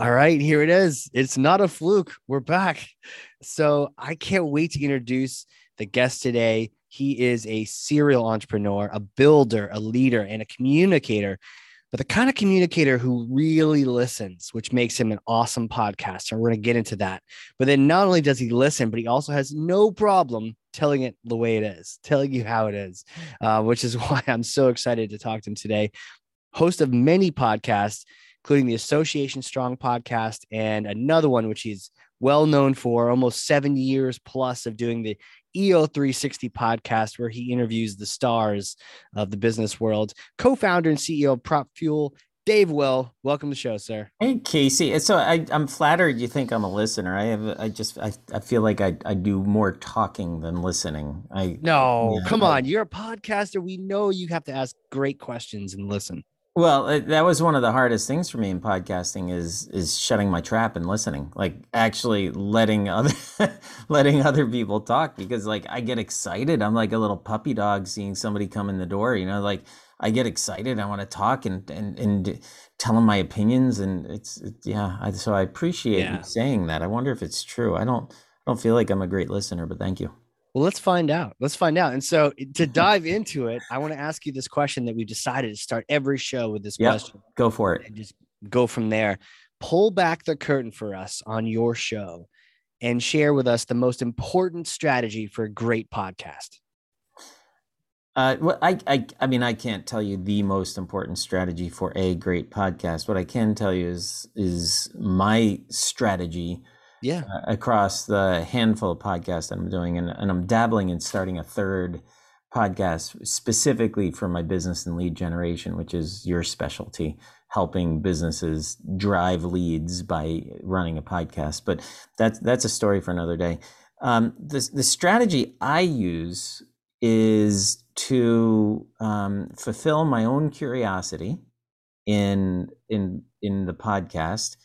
All right, here it is. It's not a fluke. We're back. So I can't wait to introduce the guest today. He is a serial entrepreneur, a builder, a leader, and a communicator, but the kind of communicator who really listens, which makes him an awesome podcaster. We're going to get into that. But then not only does he listen, but he also has no problem telling it the way it is, telling you how it is, uh, which is why I'm so excited to talk to him today. Host of many podcasts including the Association Strong podcast and another one, which he's well known for almost seven years plus of doing the EO360 podcast, where he interviews the stars of the business world. Co founder and CEO of PropFuel, Dave Will. Welcome to the show, sir. Hey, Casey. So I, am flattered you think I'm a listener. I have, I just, I, I feel like I, I do more talking than listening. I no, yeah, come I, on. You're a podcaster. We know you have to ask great questions and listen. Well, it, that was one of the hardest things for me in podcasting is is shutting my trap and listening, like actually letting other letting other people talk because like I get excited. I'm like a little puppy dog seeing somebody come in the door, you know, like I get excited. I want to talk and and and tell them my opinions and it's it, yeah, I, so I appreciate yeah. you saying that. I wonder if it's true. I don't I don't feel like I'm a great listener, but thank you. Well, let's find out. Let's find out. And so to dive into it, I want to ask you this question that we decided to start every show with this yep, question. Go for it. And just go from there. Pull back the curtain for us on your show and share with us the most important strategy for a great podcast. Uh, well, I, I, I mean, I can't tell you the most important strategy for a great podcast. What I can tell you is, is my strategy yeah. uh, across the handful of podcasts that i'm doing and, and i'm dabbling in starting a third podcast specifically for my business and lead generation which is your specialty helping businesses drive leads by running a podcast. But that's that's a story for another day. Um, the, the strategy i use is to um, fulfill my own curiosity in in in the podcast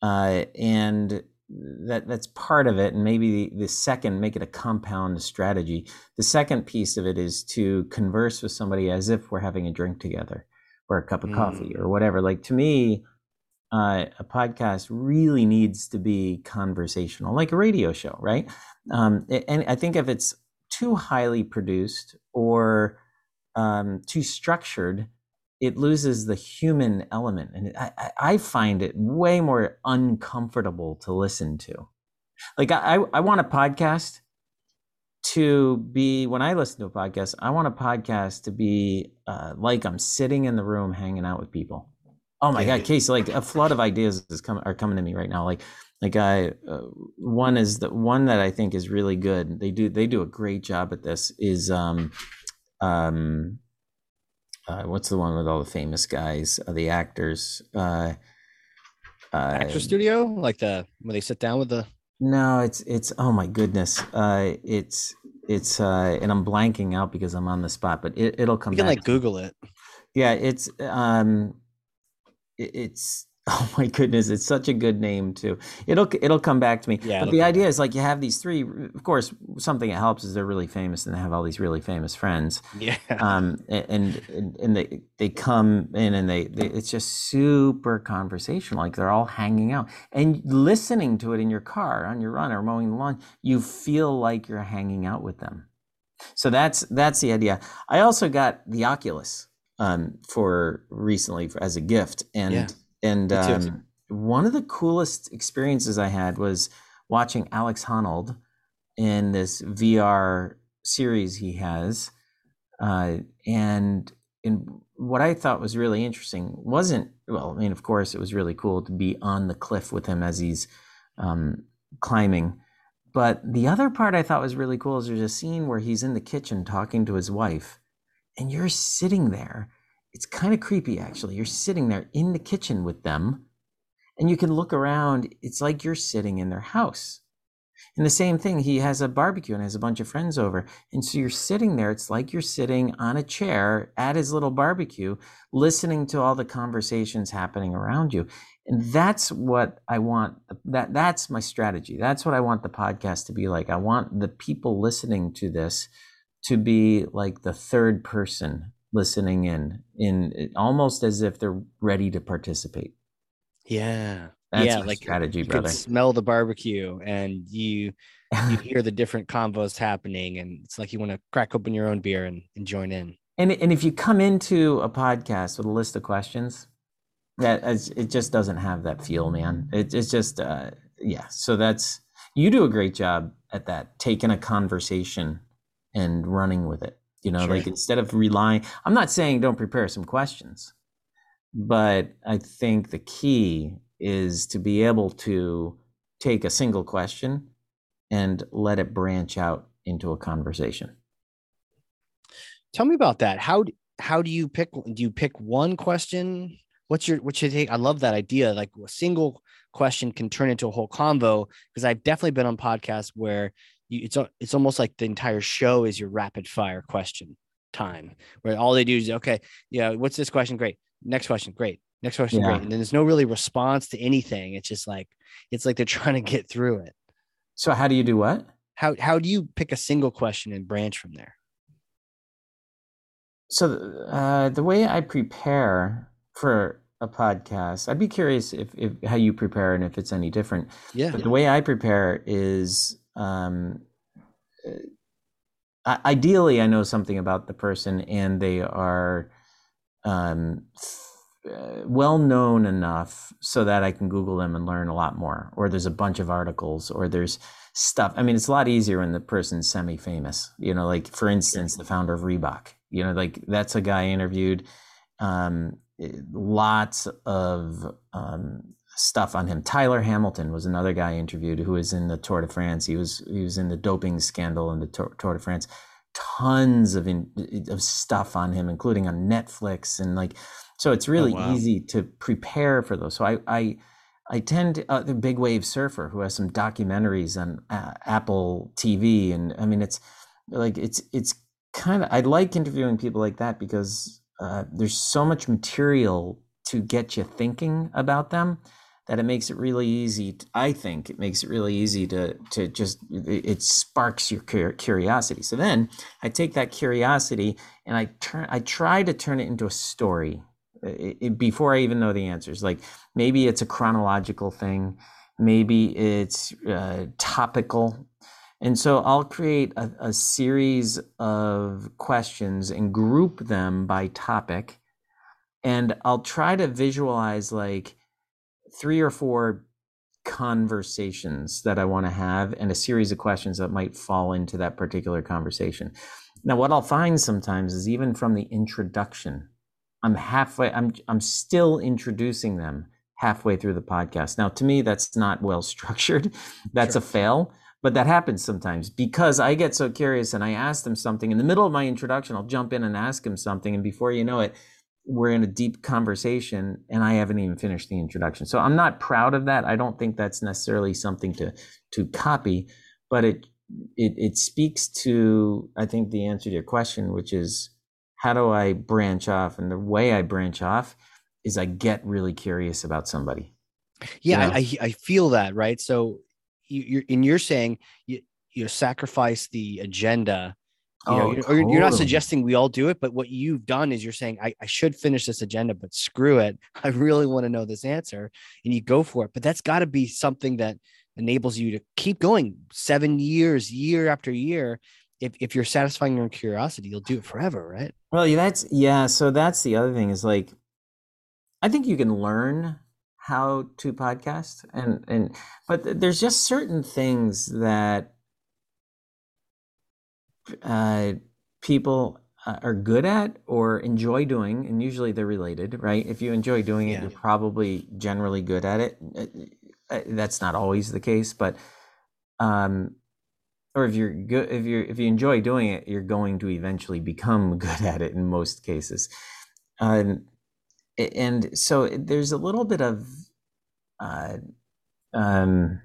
uh, and that that's part of it and maybe the, the, second make it a compound strategy. The second piece of it is to converse with somebody as if we're having a drink together or a cup of mm. coffee or whatever. Like to me uh, a podcast really needs to be conversational like a radio show right? Um, and i think if it's too highly produced or um, too structured it loses the human element and I, I find it way more uncomfortable to listen to. Like i i want a podcast to be when i listen to a podcast i want a podcast to be uh, like i'm sitting in the room hanging out with people. Oh my god casey like a flood of ideas is coming are coming to me right now. Like like i uh, one is the one that i think is really good they do they do a great job at this is um um uh, what's the one with all the famous guys, uh, the actors? Uh, uh, Actor Studio, like the when they sit down with the. No, it's it's oh my goodness, uh, it's it's uh, and I'm blanking out because I'm on the spot, but it it'll come. You can like Google it. Yeah, it's um, it, it's Oh my goodness, it's such a good name too. It'll it'll come back to me. Yeah, but the idea is like you have these three. Of course, something that helps is they're really famous and they have all these really famous friends. Yeah. Um, and and, and they they come in and they, they it's just super conversational. Like they're all hanging out and listening to it in your car on your run or mowing the lawn. You feel like you're hanging out with them. So that's that's the idea. I also got the Oculus um, for recently for, as a gift and. Yeah and um, one of the coolest experiences I had was watching Alex Honnold in this VR series he has. Uh, and and what I thought was really interesting wasn't well. I mean, of course, it was really cool to be on the cliff with him as he's um, climbing. But the other part I thought was really cool is there's a scene where he's in the kitchen talking to his wife, and you're sitting there it's kind of creepy actually. You're sitting there in the kitchen with them and you can look around. It's like you're sitting in their house. And the same thing, he has a barbecue and has a bunch of friends over. And so you're sitting there, it's like you're sitting on a chair at his little barbecue, listening to all the conversations happening around you. And that's what I want. That that's my strategy. That's what I want the podcast to be like. I want the people listening to this to be like the third person listening in, in almost as if they're ready to participate. Yeah. That's yeah, like strategy, you brother. can smell the barbecue and you you hear the different combos happening and it's like you want to crack open your own beer and, and join in. And and if you come into a podcast with a list of questions, that is- it just doesn't have that feel, man. It, it's just uh, yeah. So that's you do a great job at that, taking a conversation and running with it. You know, Sure. like instead of relying. I'm not saying don't prepare some questions, but I think the key is to be able to take a single question and let it branch out into a conversation. Tell me about that. How how do you pick do you pick one question? What's your what's your take? I love that idea. Like a single question can turn into a whole convo because I've definitely been on podcasts where you, it's it's almost like the entire show is your rapid fire question time where all they do is okay, yeah, what's this question? Great. Next question, great. Next question, Yeah. great. And then there's no really response to anything. It's just like it's like they're trying to get through it. So how do you do what? How how do you pick a single question and branch from there? So uh, the way I prepare for a podcast, I'd be curious if, if how you prepare and if it's any different. Yeah. But the way I prepare is um, uh, ideally I know something about the person and they are um, uh, well known enough so that I can Google them and learn a lot more. Or there's a bunch of articles, or there's stuff. I mean, it's a lot easier when the person's semi famous. You know, like for instance, the founder of Reebok. You know, like that's a guy I interviewed. Um, eh, lots of um, stuff on him. Tyler Hamilton was another guy I interviewed who was in the Tour de France. He was he was in the doping scandal in the Tour, de France. Tons of in, of stuff on him, including on Netflix and like. So it's really wow. easy to prepare for those. So I I I tend to, uh, the Big Wave Surfer who has some documentaries on uh, Apple TV, and I mean it's like it's it's kind of I like interviewing people like that because uh, there's so much material to get you thinking about them that it makes it really easy. I think it makes it really easy to to just it, it sparks your curiosity. So then I take that curiosity and I turn I try to turn it into a story uh, it, it- before I even know the answers. Like maybe it's a chronological thing, maybe it's uh, topical. And so I'll create a, a series of questions and group them by topic. And I'll try to visualize like three or four conversations that I want to have and a series of questions that might fall into that particular conversation. Now, what I'll find sometimes is even from the introduction, I'm halfway, I'm, I'm still introducing them halfway through the podcast. Now, to me, that's not well structured. That's Sure. a fail, but that happens sometimes because I get so curious and I ask them something in the middle of my introduction. I'll jump in and ask them something. And before you know it, we're in a deep conversation and I haven't even finished the introduction. So I'm not proud of that. I don't think that's necessarily something to to copy, but it it it speaks to I think the answer to your question, which is how do I branch off? And the way I branch off is I get really curious about somebody. yeah Yeah. I, I I feel that right so you, you're and you're saying you you sacrifice the agenda you know Oh, you're, or you're not suggesting we all do it but what you've done is you're saying I, I should finish this agenda but screw it. I really want to know this answer and you go for it. But that's got to be something that enables you to keep going seven years year after year. If, if you're satisfying your curiosity you'll do it forever right? Well, yeah, that's yeah. So that's the other thing is like, I think you can learn how to podcast, and and but there's just certain things that uh, people uh, are good at or enjoy doing, and usually they're related, right? If you enjoy doing it, you're probably generally good at it. Uh, uh, That's not always the case, but um, or if you're good if you're if you enjoy doing it you're going to eventually become good at it in most cases um, and so there's a little bit of uh, um,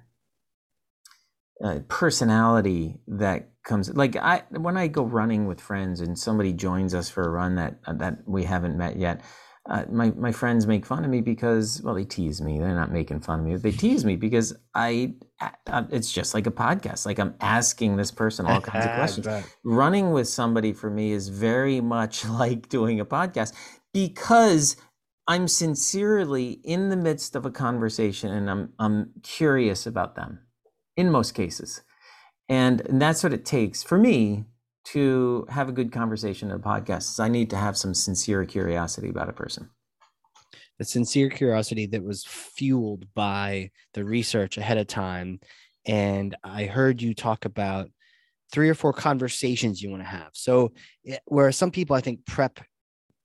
uh, personality that comes like I when I go running with friends and somebody joins us for a run that that we haven't met yet. Uh, my my friends make fun of me because well they tease me. They're not making fun of me. They tease me because I, I it's just like a podcast. Like I'm asking this person all kinds of questions. running with somebody for me is very much like doing a podcast because I'm sincerely in the midst of a conversation and I'm I'm curious about them in most cases. And, and that's what it takes for me to have a good conversation in a podcast. is I need to have some sincere curiosity about a person. The sincere curiosity that was fueled by the research ahead of time. And I heard you talk about three or four conversations you want to have. So, eh, where some people I think prep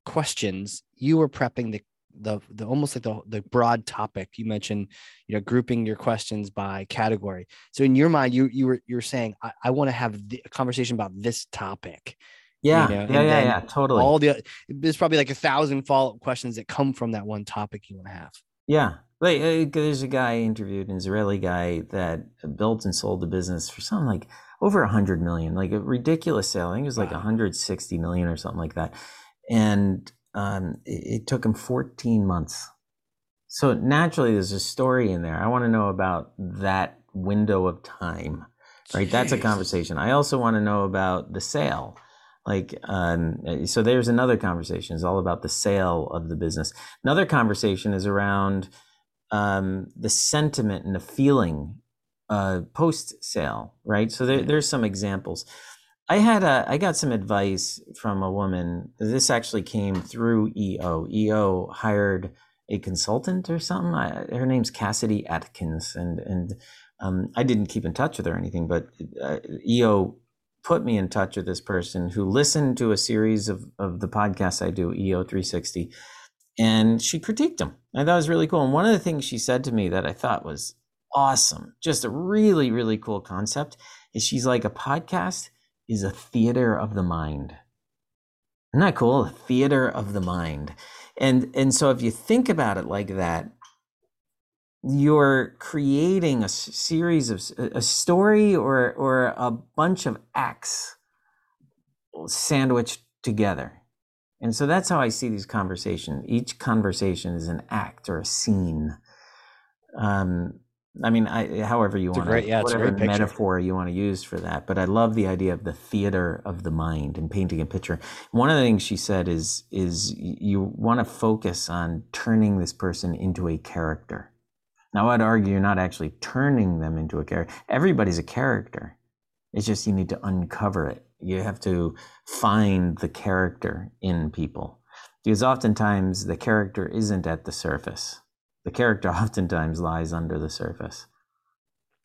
questions, you were prepping the the the almost like the the broad topic. You mentioned you know grouping your questions by category. So in your mind you you were you're saying i, I want to have a conversation about this topic yeah. you know? yeah yeah yeah. Totally. all the there's probably like a thousand follow-up questions that come from that one topic you want to have. Yeah. Like uh, there's a guy I interviewed an israeli guy that built and sold the business for something like over a hundred million like a ridiculous sale. I think it was like wow. 160 million or something like that. And um, it, it took him 14 months. So naturally, there's a story in there. I want to know about that window of time, right? Jeez. That's a conversation. I also want to know about the sale. Like, um, so there's another conversation. It's all about the sale of the business. Another conversation is around um, the sentiment and the feeling uh, post sale, right? So there, there's some examples. I had a I got some advice from a woman. This actually came through EO. EO hired a consultant or something. I, her name's Cassidy Atkins, and and um, I didn't keep in touch with her or anything, but uh, EO put me in touch with this person who listened to a series of of the podcasts I do, EO 360, and she critiqued them. Thought it was really cool. And one of the things she said to me that I thought was awesome, just a really really cool concept, is she's like a podcast is a theater of the mind. Isn't that cool? A theater of the mind. And and so if you think about it like that, you're creating a series of a story or or a bunch of acts sandwiched together. And so that's how I see these conversations. Each conversation is an act or a scene. Um, I mean, I, however you want to, yeah, whatever metaphor you want to use for that. But I love the idea of the theater of the mind and painting a picture. One of the things she said is is you want to focus on turning this person into a character. Now, I'd argue you're not actually turning them into a character. Everybody's a character. It's just you need to uncover it. You have to find the character in people because oftentimes the character isn't at the surface the character oftentimes lies under the surface.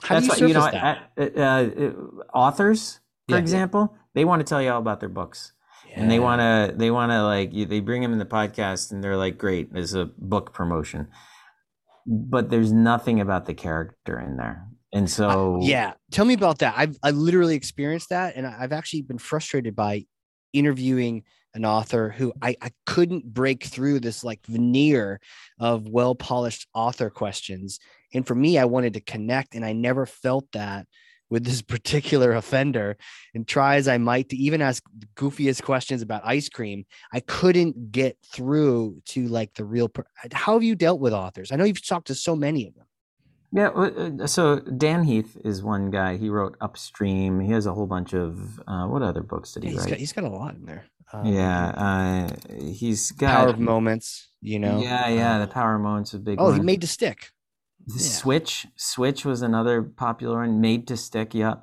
How That's do you, why, you know, that? Uh, uh, authors, for yeah, example, yeah. they want to tell you all about their books. Yeah. And they want to, they want to like, they bring them in the podcast and they're like, great, there's a book promotion. But there's nothing about the character in there. And so, yeah, tell me about that. I've I literally experienced that, and I've actually been frustrated by interviewing an author who I, I couldn't break through this like veneer of well polished author questions. And for me, I wanted to connect, and I never felt that with this particular offender. And try as I might to even ask goofiest questions about ice cream, I couldn't get through to like the real. Per- How have you dealt with authors? I know you've talked to so many of them. Yeah, uh, so Dan Heath is one guy. He wrote Upstream. He has a whole bunch of uh, what other books did he yeah, write? Got, he's got a lot in there. Um, yeah, uh, he's got power of moments. You know. Yeah, yeah, the power of moments is big. Oh, one. he made to stick. Yeah. Switch, Switch was another popular one. Made to stick. Yeah.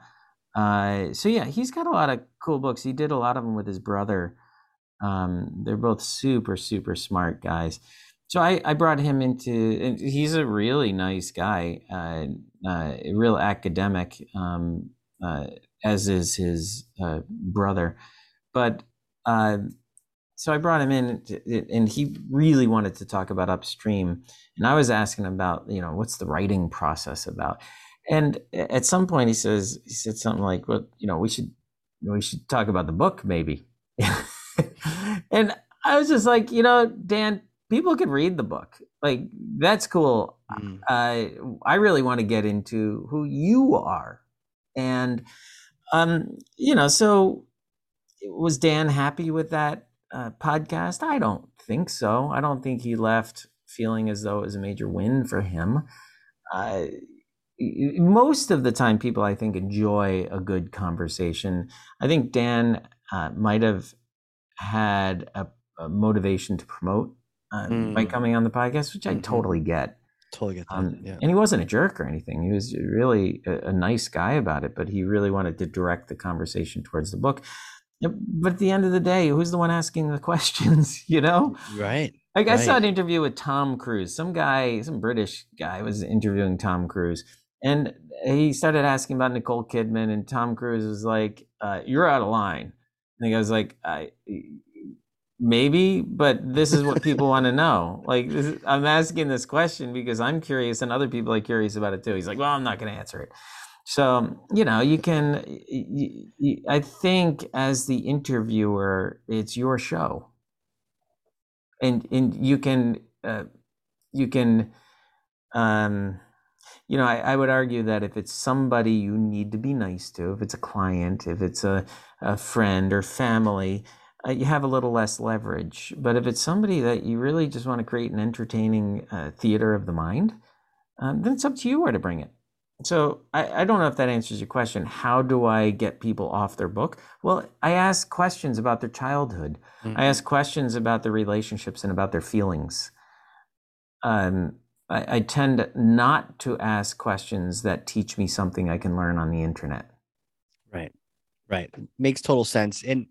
Uh, so yeah, he's got a lot of cool books. He did a lot of them with his brother. Um, they're both super, super smart guys. So I, I brought him into. He's a really nice guy, uh, uh, real academic, um, uh, as is his uh, brother. But uh, so I brought him in, and he really wanted to talk about upstream. And I was asking about, you know, what's the writing process about? And at some point, he says, he said something like, "Well, you know, we should, we should talk about the book, maybe." and I was just like, you know, Dan, people could read the book. Like that's cool. Mm. Uh, I really want to get into who you are, and um, you know, so was Dan happy with that uh, podcast? I don't think so. I don't think he left feeling as though it was a major win for him. Uh, most of the time, people I think enjoy a good conversation. I think Dan uh, might have had a, a, motivation to promote uh, mm. by coming on the podcast, which I mm-hmm. totally get. Totally get that. Um, yeah. And he wasn't a jerk or anything. He was really a, a, nice guy about it, but he really wanted to direct the conversation towards the book. But at the end of the day, who's the one asking the questions? You know, right? Like right. I saw an interview with Tom Cruise. Some guy, some British guy, was interviewing Tom Cruise, and he started asking about Nicole Kidman, and Tom Cruise was like, uh, "You're out of line." And he goes like, "I." Maybe, but this is what people want to know. Like, is, I'm asking this question because I'm curious, and other people are curious about it too. He's like, "Well, I'm not going to answer it." So, you know, you can, you, you, I think as the interviewer, it's your show. And, and you can, uh, you can, um, you know, I, I, would argue that if it's somebody you need to be nice to, if it's a client, if it's a, a friend or family, uh, you have a little less leverage. But if it's somebody that you really just want to create an entertaining uh, theater of the mind, um, then it's up to you where to bring it. So I, I don't know if that answers your question. How do I get people off their book? Well, I ask questions about their childhood. Mm-hmm. I ask questions about their relationships and about their feelings. Um, I, I tend not to ask questions that teach me something I can learn on the internet. Right, right, makes total sense. And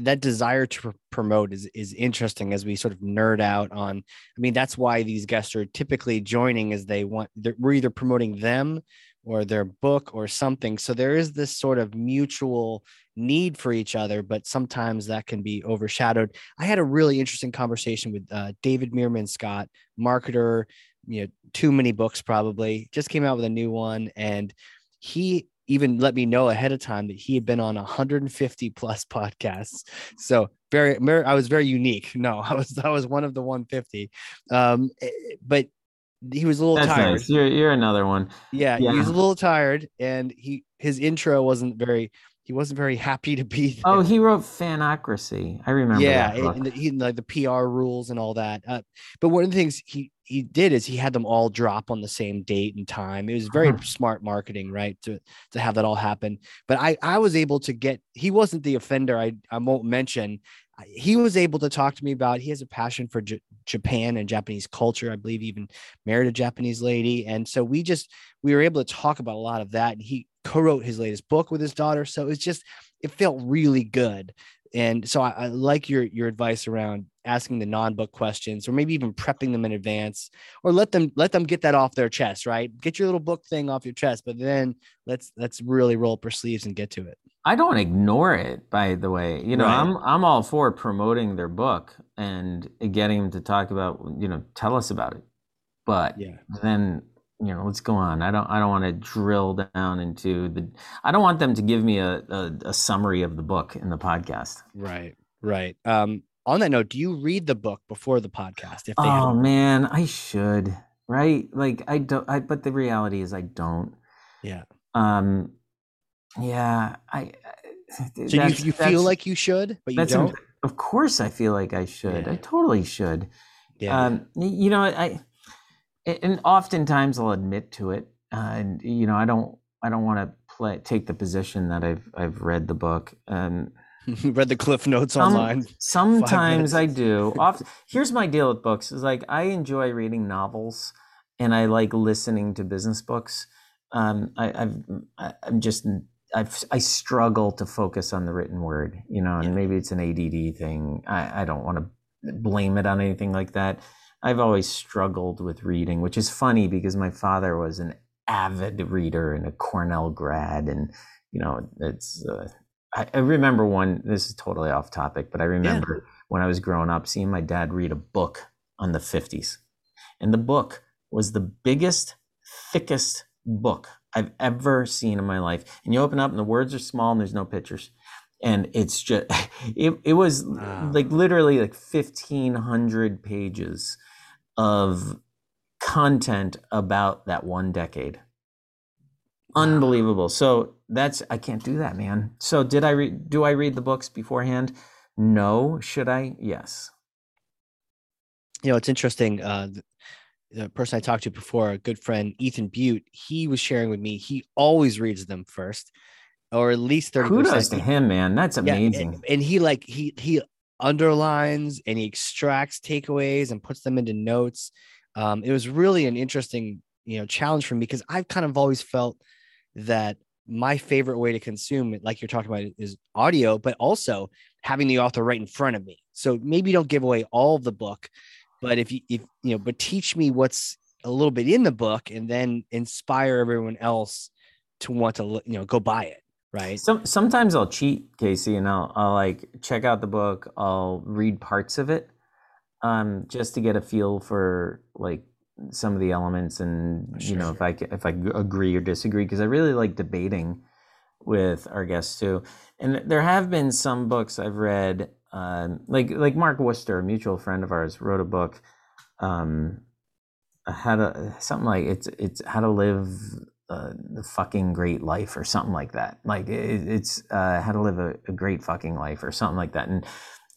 that desire to pr- promote is is interesting as we sort of nerd out on. I mean, that's why these guests are typically joining, as they want. We're either promoting them or their book or something. So there is this sort of mutual need for each other, but sometimes that can be overshadowed. I had a really interesting conversation with uh, David Meerman Scott, marketer, you know, too many books probably, just came out with a new one. And he even let me know ahead of time that he had been on 150 plus podcasts. So very, I was very unique. No, I was, I was one of the 150. Um, eh, but he was a little That's tired. Nice. You're you're another one. Yeah, yeah, he was a little tired, and he his intro wasn't very. He wasn't very happy to be. Oh, there. Oh, he wrote Fanocracy. I remember. Yeah, and the, he like the PR rules and all that. Uh, but one of the things he he did is he had them all drop on the same date and time. It was very huh. smart marketing, right? To to have that all happen. But I I was able to get. He wasn't the offender. I I won't mention he was able to talk to me about he has a passion for japan and japanese culture i believe even married a japanese lady. And so we just we were able to talk about a lot of that. And he co-wrote his latest book with his daughter. So it's just it felt really good and so I, I, like your your advice around asking the non-book questions or maybe even prepping them in advance or let them let them get that off their chest right get your little book thing off your chest but then let's let's really roll up our sleeves and get to it I don't ignore it, by the way. You know, right. I'm I'm all for promoting their book and getting them to talk about, you know, tell us about it. But yeah. then, you know, let's go on. I don't I don't want to drill down into the I don't want them to give me a, a, a summary of the book in the podcast. Right. Right. Um on that note, do you read the book before the podcast? If they oh man, I should. Right? Like I don't I but the reality is I don't. Yeah. Um yeah, I. So you, you feel like you should, but you don't. Of course, I feel like I should. Yeah. I totally should. Yeah. Um, you know, I and oftentimes I'll admit to it. Uh, and you know, I don't. I don't want to play take the position that I've I've read the book. Um, read the cliff notes some, online. Sometimes I do. Often, here's my deal with books: is like I enjoy reading novels, and I like listening to business books. Um, I, I've I'm just I've, I struggle to focus on the written word, you know, and yeah. maybe it's an ADD thing. I, I don't want to blame it on anything like that. I've always struggled with reading, which is funny because my father was an avid reader and a Cornell grad. And, you know, it's, uh, I, I, remember one, this is totally off topic, but I remember yeah. when I was growing up seeing my dad read a book on the 50s. And the book was the biggest, thickest book I've ever seen in my life. And you open up and the words are small and there's no pictures. And it's just, it, it was wow. like literally like 1500 pages. Of content about that one decade. Unbelievable. So that's I can't do that, man. So did I read do I read the books beforehand? No. Should I? Yes. You know, it's interesting. Uh, the person I talked to before, a good friend, Ethan Beute, he was sharing with me, he always reads them first, or at least 30 Kudos to him, man. That's amazing. Yeah, and, and he like he he underlines and he extracts takeaways and puts them into notes. Um, it was really an interesting, you know, challenge for me because I've kind of always felt that my favorite way to consume it, like you're talking about, is audio, but also having the author right in front of me. So maybe don't give away all of the book, but if you if you know, but teach me what's a little bit in the book and then inspire everyone else to want to you know go buy it right. Some, sometimes i'll cheat casey and i'll, I'll like check out the book. I'll read parts of it um, just to get a feel for like some of the elements and sure. you know if i if i agree or disagree because i really like debating with our guests too. And there have been some books i've read um, like like mark worcester a mutual friend of ours wrote a book um, how to something like it's it's how to live uh, the fucking great life or something like that. Like it, it's uh, how to live a, a, great fucking life or something like that. And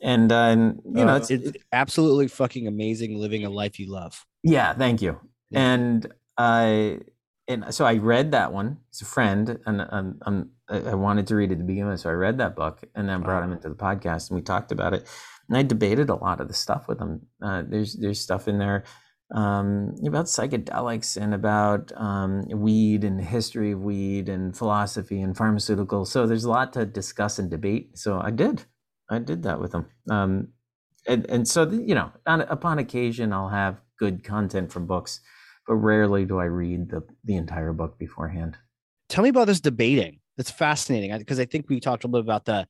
and uh, you know, it's, it's, absolutely fucking amazing living a life you love. Yeah, thank you. Yeah. And I and so I read that one. It's a friend, and um, um, I wanted to read it to begin with, so I read that book and then brought him into the podcast, and we talked about it. And I debated a lot of the stuff with him. Uh, there's there's stuff in there um, about psychedelics and about um, weed and the history of weed and philosophy and pharmaceuticals. So there's a lot to discuss and debate. So I did, I did that with them. Um, and, and so, you know, on, upon occasion, I'll have good content from books, but rarely do I read the, the entire book beforehand. Tell me about this debating. That's fascinating because I think we talked a little bit about the,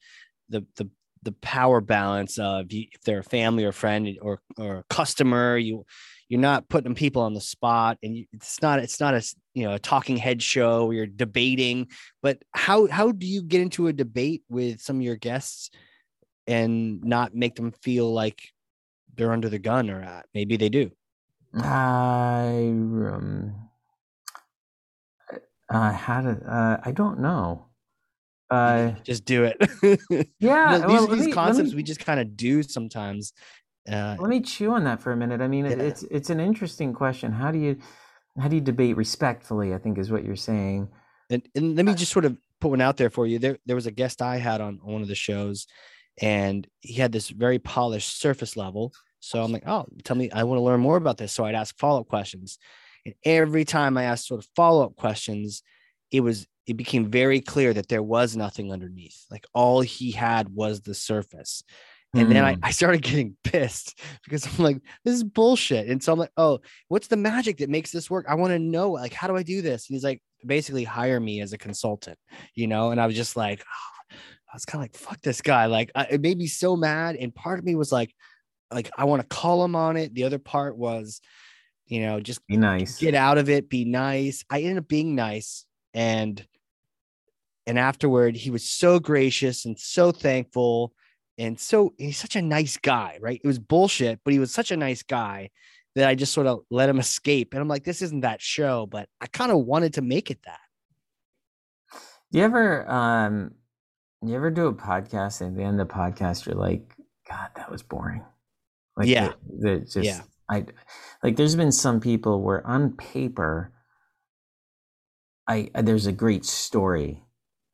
the, the the power balance of if they're a family or friend or or customer you you're not putting people on the spot and it's not it's not a you know a talking head show where you're debating but how how do you get into a debate with some of your guests and not make them feel like they're under the gun or uh, maybe they do. I um uh how to uh i don't know. Uh just do it. Yeah these, well, these me, concepts me... we just kind of do sometimes uh, Let me chew on that for a minute. I mean, it, it's it's an interesting question. How do you how do you debate respectfully? I think is what you're saying. And, and let me just sort of put one out there for you. There there was a guest I had on one of the shows, and he had this very polished surface level. So I'm like, oh, tell me, I want to learn more about this. So I'd ask follow up questions, and every time I asked sort of follow up questions, it was it became very clear that there was nothing underneath. Like all he had was the surface. And mm. then I, hmm. I started getting pissed because I'm like, this is bullshit. And so I'm like, oh, what's the magic that makes this work? I want to know, like, how do I do this? And he's like, basically hire me as a consultant, you know? And I was just like, oh, I was kind of like, fuck this guy. Like, I, it made me so mad. And part of me was like, like, I want to call him on it. The other part was, you know, just be nice, get out of it, be nice. I ended up being nice. And, and afterward, he was so gracious and so thankful and so he's such a nice guy, right? It was bullshit, but he was such a nice guy that I just sort of let him escape. And I'm like, this isn't that show, but I kind of wanted to make it that. Do you ever um you ever do a podcast and at the end of the podcast you're like, God, that was boring. Like yeah. The, just yeah. I like there's been some people where on paper I there's a great story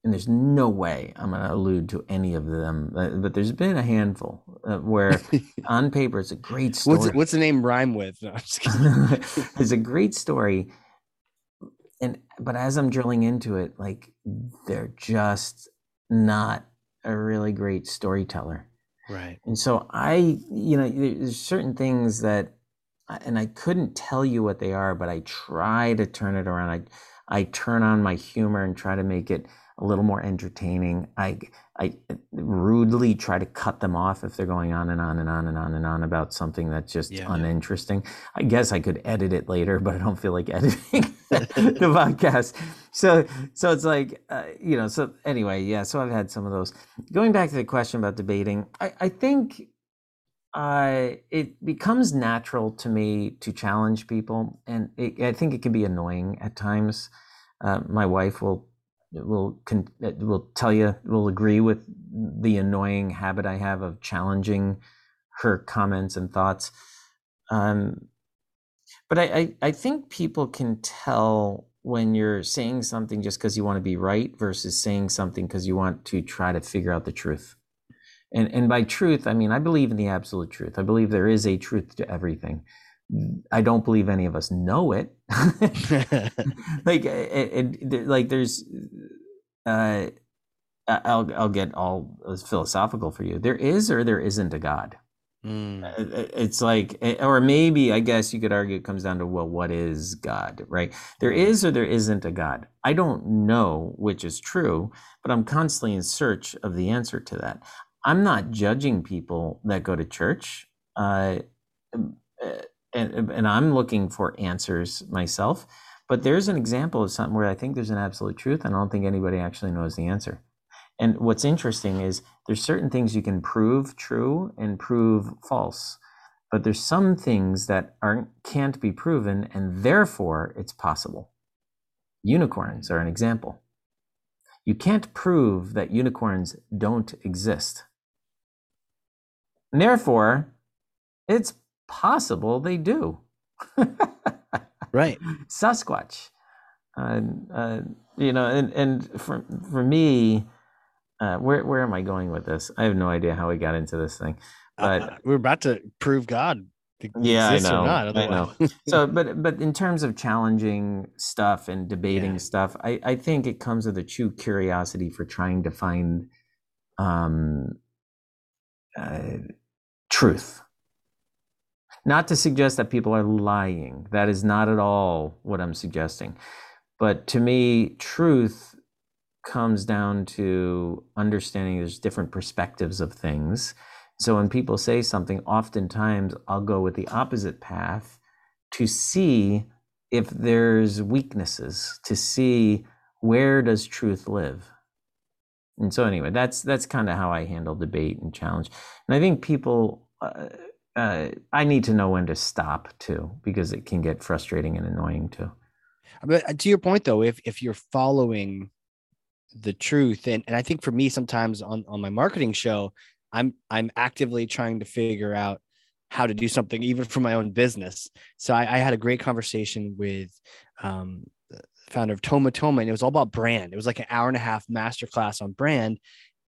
and there's no way I'm going to allude to any of them, but there's been a handful uh, where on paper it's a great story. What's, what's the name rhyme with? No, it's a great story, and but as I'm drilling into it, like they're just not a really great storyteller, right? And so I, you know, there's certain things that, and I couldn't tell you what they are, but I try to turn it around. I I turn on my humor and try to make it a little more entertaining. I I rudely try to cut them off if they're going on and on and on and on and on about something that's just yeah, uninteresting. Yeah. I guess I could edit it later, but I don't feel like editing the podcast. So so it's like uh, you know. So anyway, yeah. So I've had some of those. Going back to the question about debating, I I think uh, it becomes natural to me to challenge people, and it, I think it can be annoying at times. Uh, my wife will will con- will tell you will agree with the annoying habit I have of challenging her comments and thoughts. Um, but I, I, I think people can tell when you're saying something just because you want to be right versus saying something because you want to try to figure out the truth. And and by truth, I mean I believe in the absolute truth. I believe there is a truth to everything. I don't believe any of us know it. like eh, eh, it, it, like there's uh I'll I'll get all uh, philosophical for you. There is or there isn't a God. Mm. It's like, or maybe I guess you could argue it comes down to well, what is God, right? There hmm. is or there isn't a God. I don't know which is true, but I'm constantly in search of the answer to that. I'm not judging people that go to church, uh, and, and I'm looking for answers myself. But there's an example of something where I think there's an absolute truth, and I don't think anybody actually knows the answer. And what's interesting is there's certain things you can prove true and prove false, but there's some things that aren't can't be proven, and therefore it's possible. Unicorns are an example. You can't prove that unicorns don't exist. And therefore, it's possible they do. right. Sasquatch. Uh, uh, you know, and, and for, for me, uh, where where am I going with this? I have no idea how we got into this thing, uh, but we're about to prove God. Yeah, I know. Not, I know. so, but but in terms of challenging stuff and debating yeah. stuff, I I think it comes with a true curiosity for trying to find um uh, truth. Not to suggest that people are lying. That is not at all what I'm suggesting. But to me, truth comes down to understanding there's different perspectives of things. So when people say something, oftentimes I'll go with the opposite path to see if there's weaknesses, to see where does truth live. And so anyway, that's that's kind of how I handle debate and challenge. And I think people uh, uh, I need to know when to stop too because it can get frustrating and annoying too. But uh, to your point though, if if you're following the truth and, and i think for me sometimes on, on my marketing show i'm i'm actively trying to figure out how to do something even for my own business so i, I had a great conversation with um, founder of toma toma and it was all about brand it was like an hour and a half masterclass on brand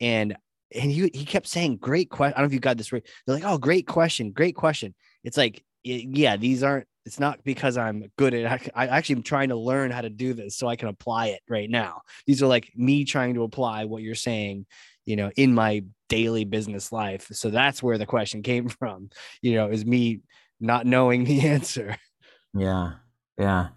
and and he, he kept saying great question i don't know if you got this right they're like oh great question great question it's like yeah these aren't it's not because I'm good at I actually am trying to learn how to do this so I can apply it right now. These are like me trying to apply what you're saying, you know, in my daily business life. So that's where the question came from, you know, is me not knowing the answer. Yeah. Yeah.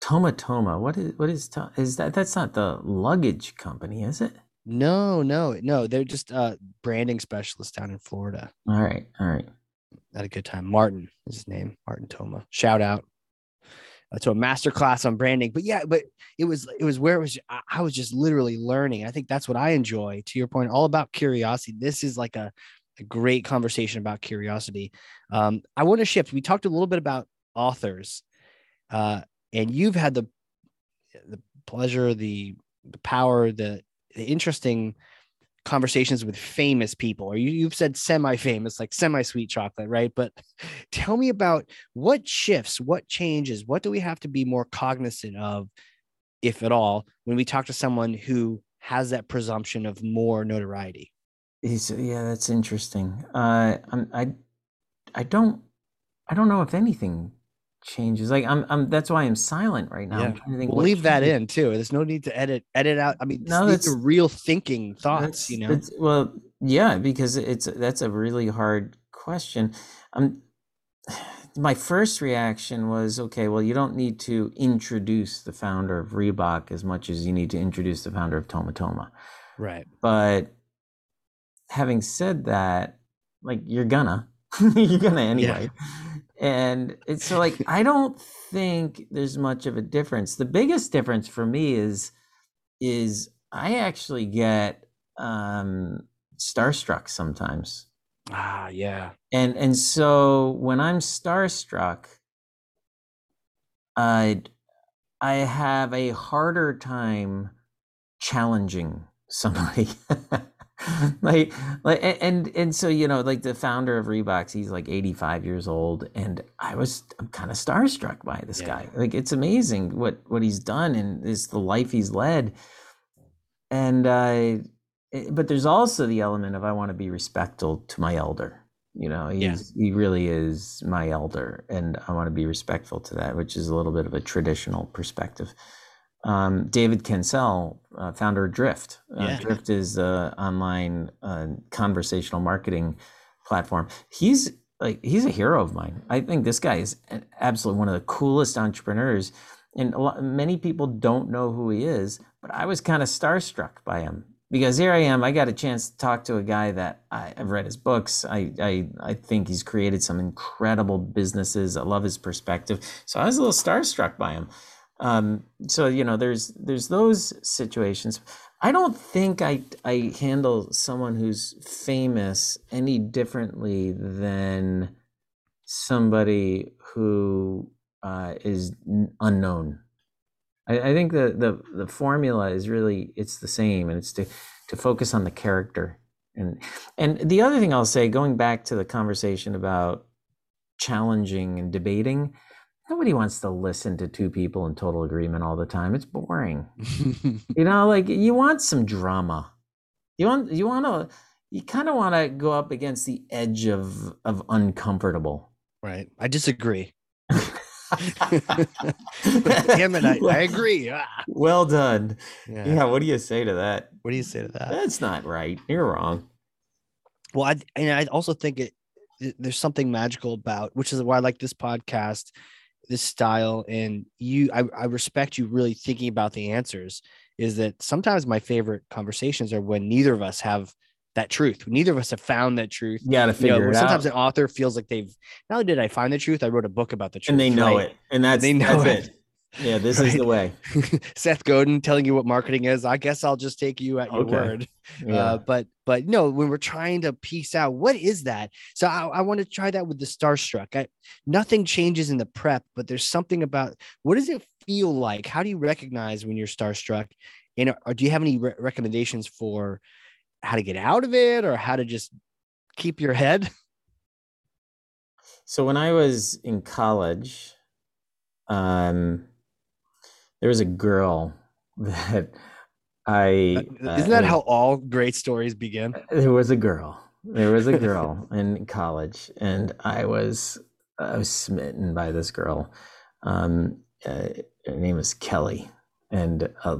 Toma Toma. What is what is is that that's not the luggage company, is it? No, no, no. They're just uh branding specialists down in Florida. All right. All right had a good time. Martin is his name, Martin Toma. Shout out uh, to a master class on branding. But yeah, but it was it was where it was. I was just literally learning. I think that's what I enjoy. To your point, all about curiosity. This is like a, a great conversation about curiosity. Um, I want to shift. We talked a little bit about authors, uh, and you've had the the pleasure, the the power, the interesting conversations with famous people. Or you, you've said semi-famous like semi-sweet chocolate right? But tell me about what shifts what changes what do we have to be more cognizant of if at all when we talk to someone who has that presumption of more notoriety? Yeah that's interesting. Uh i i don't i don't know if anything changes. Like I'm, I'm. That's why I'm silent right now. Yeah. we'll leave that in too. There's no need to edit edit out. I mean, no, that's real thinking thoughts. You know. Well, yeah, because it's that's a really hard question. Um, my first reaction was okay. Well, you don't need to introduce the founder of Reebok as much as you need to introduce the founder of Toma Toma. Right. But having said that, like you're gonna, you're gonna anyway. Yeah and it's so like i don't think there's much of a difference the biggest difference for me is is i actually get um starstruck sometimes Ah, yeah. And and so when I'm starstruck, I I have a harder time challenging somebody. like like and and so you know like the founder of Reeboks he's like 85 years old and I was I'm kind of starstruck by this yeah. guy like it's amazing what what he's done and is the life he's led and uh but there's also the element of I want to be respectful to my elder you know he's yeah. he really is my elder and I want to be respectful to that which is a little bit of a traditional perspective um, David Cancel, uh, founder of Drift. Uh, yeah. Drift is an online uh, conversational marketing platform. He's like he's a hero of mine. I think this guy is absolutely one of the coolest entrepreneurs, and lot, many people don't know who he is. But I was kind of starstruck by him because here I am. I got a chance to talk to a guy that I, have read his books. I, I I think he's created some incredible businesses. I love his perspective. So I was a little starstruck by him. Um, so you know, there's there's those situations. I don't think I I handle someone who's famous any differently than somebody who uh, is unknown. I, I think the, the the formula is really it's the same, and it's to to focus on the character. And and the other thing I'll say, going back to the conversation about challenging and debating, nobody wants to listen to two people in total agreement all the time. It's boring. you know, like you want some drama. You want you want to you kind of want to go up against the edge of of uncomfortable. Right. I disagree. Damn it, I, I agree. Ah. Well done. Yeah. yeah. What do you say to that? What do you say to that? That's not right. You're wrong. Well, I and I also think it there's something magical about which is why I like this podcast this style and you I, I respect you really thinking about the answers is that sometimes my favorite conversations are when neither of us have that truth. Neither of us have found that truth. You got to figure you know, it sometimes out. an author feels like they've not only did I find the truth, I wrote a book about the truth. And they know right? it. And that's they know that's it. it. Yeah, this right? is the way. Seth Godin telling you what marketing is. I guess I'll just take you at your okay. word. Yeah. Uh, but but no, when we're trying to piece out what is that, so I, I want to try that with the starstruck. I, nothing changes in the prep, but there's something about what does it feel like? How do you recognize when you're starstruck? And or do you have any re- recommendations for how to get out of it or how to just keep your head? So when I was in college, um, there was a girl that I uh, isn't that uh, how all great stories begin? There was a girl. There was a girl in college, and I was I was smitten by this girl. Um, uh, her name is Kelly, and uh,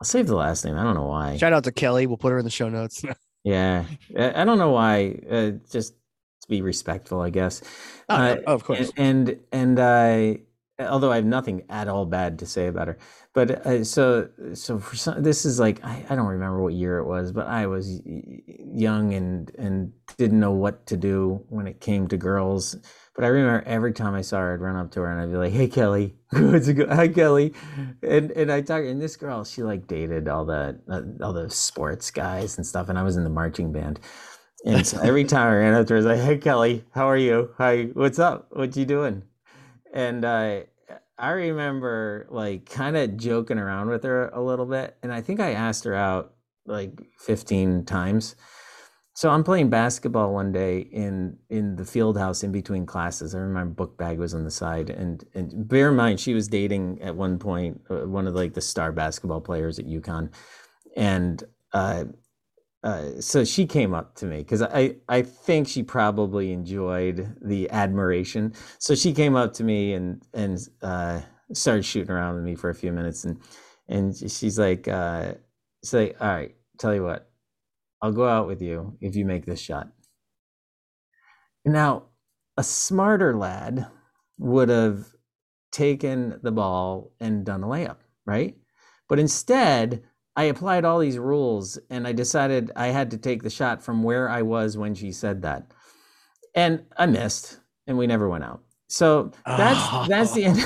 I'll save the last name. I don't know why. Shout out to Kelly. We'll put her in the show notes. yeah, I don't know why. Uh, just to be respectful, I guess. Oh, uh, oh of course. And and I although I have nothing at all bad to say about her. But uh, so so for some, this is like I, I don't remember what year it was, but I was young and and didn't know what to do when it came to girls. But I remember every time I saw her, I'd run up to her and I'd be like, "Hey, Kelly, what's it go? Hi, Kelly," and and I talk. And this girl, she like dated all the uh, all the sports guys and stuff, and I was in the marching band. And so every time I ran up to her, I was like, "Hey, Kelly, how are you? Hi, what's up? What you doing?" And uh, I remember like kind of joking around with her a little bit, and I think I asked her out like 15 times. So I'm playing basketball one day in in the field house in between classes. I remember my book bag was on the side, and and bear in mind she was dating at one point uh, one of like the star basketball players at UConn, and uh, uh, so she came up to me because I, I think she probably enjoyed the admiration. So she came up to me and and uh, started shooting around with me for a few minutes, and and she's like, uh, like, all right, tell you what, I'll go out with you if you make this shot. Now, a smarter lad would have taken the ball and done a layup, right? But instead, I applied all these rules and I decided I had to take the shot from where I was when she said that. And I missed and we never went out. So that's oh. that's the end.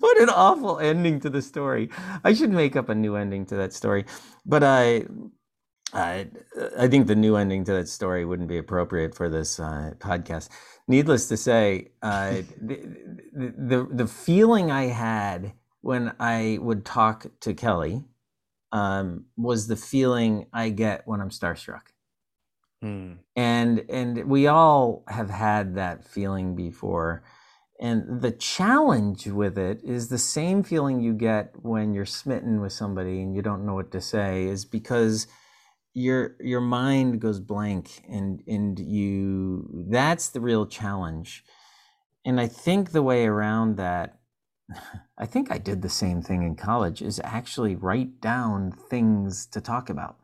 what an awful ending to the story. I should make up a new ending to that story. But I I, I think the new ending to that story wouldn't be appropriate for this uh, podcast. Needless to say, uh, the, the the feeling I had when I would talk to Kelly um, was the feeling I get when I'm starstruck. Hmm. And and we all have had that feeling before. And the challenge with it is the same feeling you get when you're smitten with somebody and you don't know what to say is because your your mind goes blank and and you that's the real challenge. And I think the way around that I think I did the same thing in college is actually write down things to talk about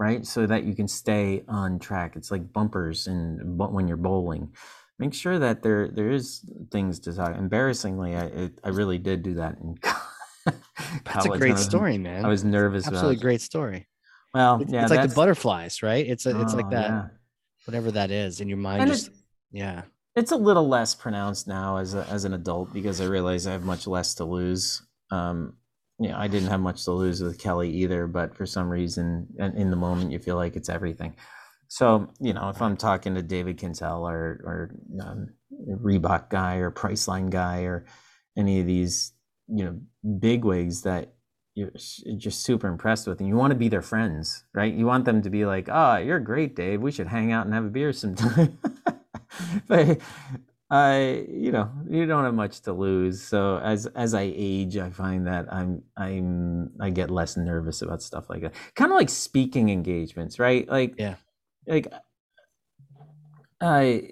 right? So that you can stay on track. It's like bumpers and when you're bowling. Make sure that there there is things to talk embarrassingly i it, i really did do that in college. that's a great story man. I was nervous absolutely about great story. Well it's, yeah it's like the butterflies right? It's a, it's oh, like that yeah. whatever that is in your mind and just yeah it's a little less pronounced now as a, as an adult because I realize I have much less to lose. Um, you know, I didn't have much to lose with Kelly either, but for some reason, in the moment, you feel like it's everything. So, you know, if I'm talking to David Cancel or or um, Reebok guy or Priceline guy or any of these, you know, big wigs that you're just super impressed with, and you want to be their friends, right? You want them to be like, "Oh, you're great, Dave. We should hang out and have a beer sometime." but I, you know, you don't have much to lose. So as as I age, I find that I'm I'm I get less nervous about stuff like that. Kind of like speaking engagements, right? Like yeah, like I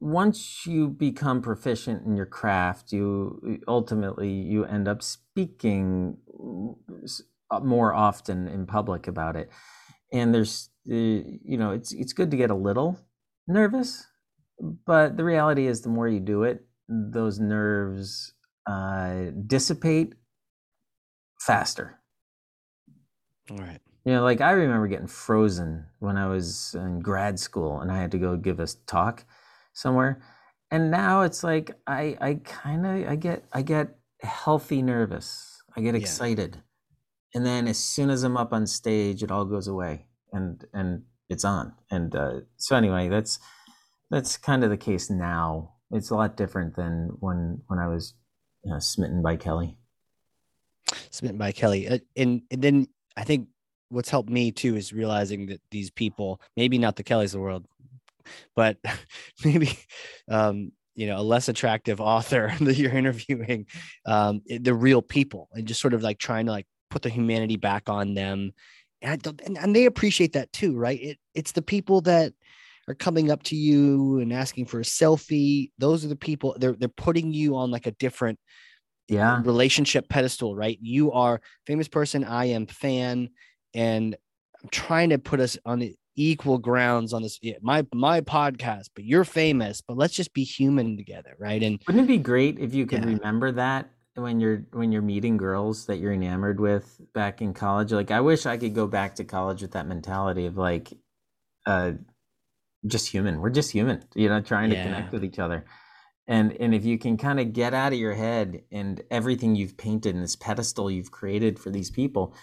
once you become proficient in your craft, you ultimately you end up speaking more often in public about it. And there's, uh, you know, it's it's good to get a little nervous but the reality is the more you do it those nerves uh, dissipate faster. All right. You know like i remember getting frozen when i was in grad school and i had to go give a talk somewhere. And now it's like i i kind of i get i get healthy nervous. I get excited. Yeah. and then as soon as i'm up on stage it all goes away and and it's on. And uh, so anyway that's that's kind of the case now. It's a lot different than when when I was smitten by Kelly. Smitten by Kelly, uh, and and then I think what's helped me too is realizing that these people, maybe not the Kellys of the world, but maybe um, you know a less attractive author that you're interviewing, um, the real people, and just sort of like trying to like put the humanity back on them, and, and, and they appreciate that too, right? It it's the people that are coming up to you and asking for a selfie. Those are the people they're they're putting you on like a different yeah relationship pedestal, right? You are famous person, I am fan, and I'm trying to put us on the equal grounds on this my my podcast, but you're famous, but let's just be human together, right? And wouldn't it be great if you could yeah. remember that when you're when you're meeting girls that you're enamored with back in college? Like I wish I could go back to college with that mentality of like uh just human. We're just human, you know, trying to connect with each other. And and if you can kind of get out of your head and everything you've painted and this pedestal you've created for these people,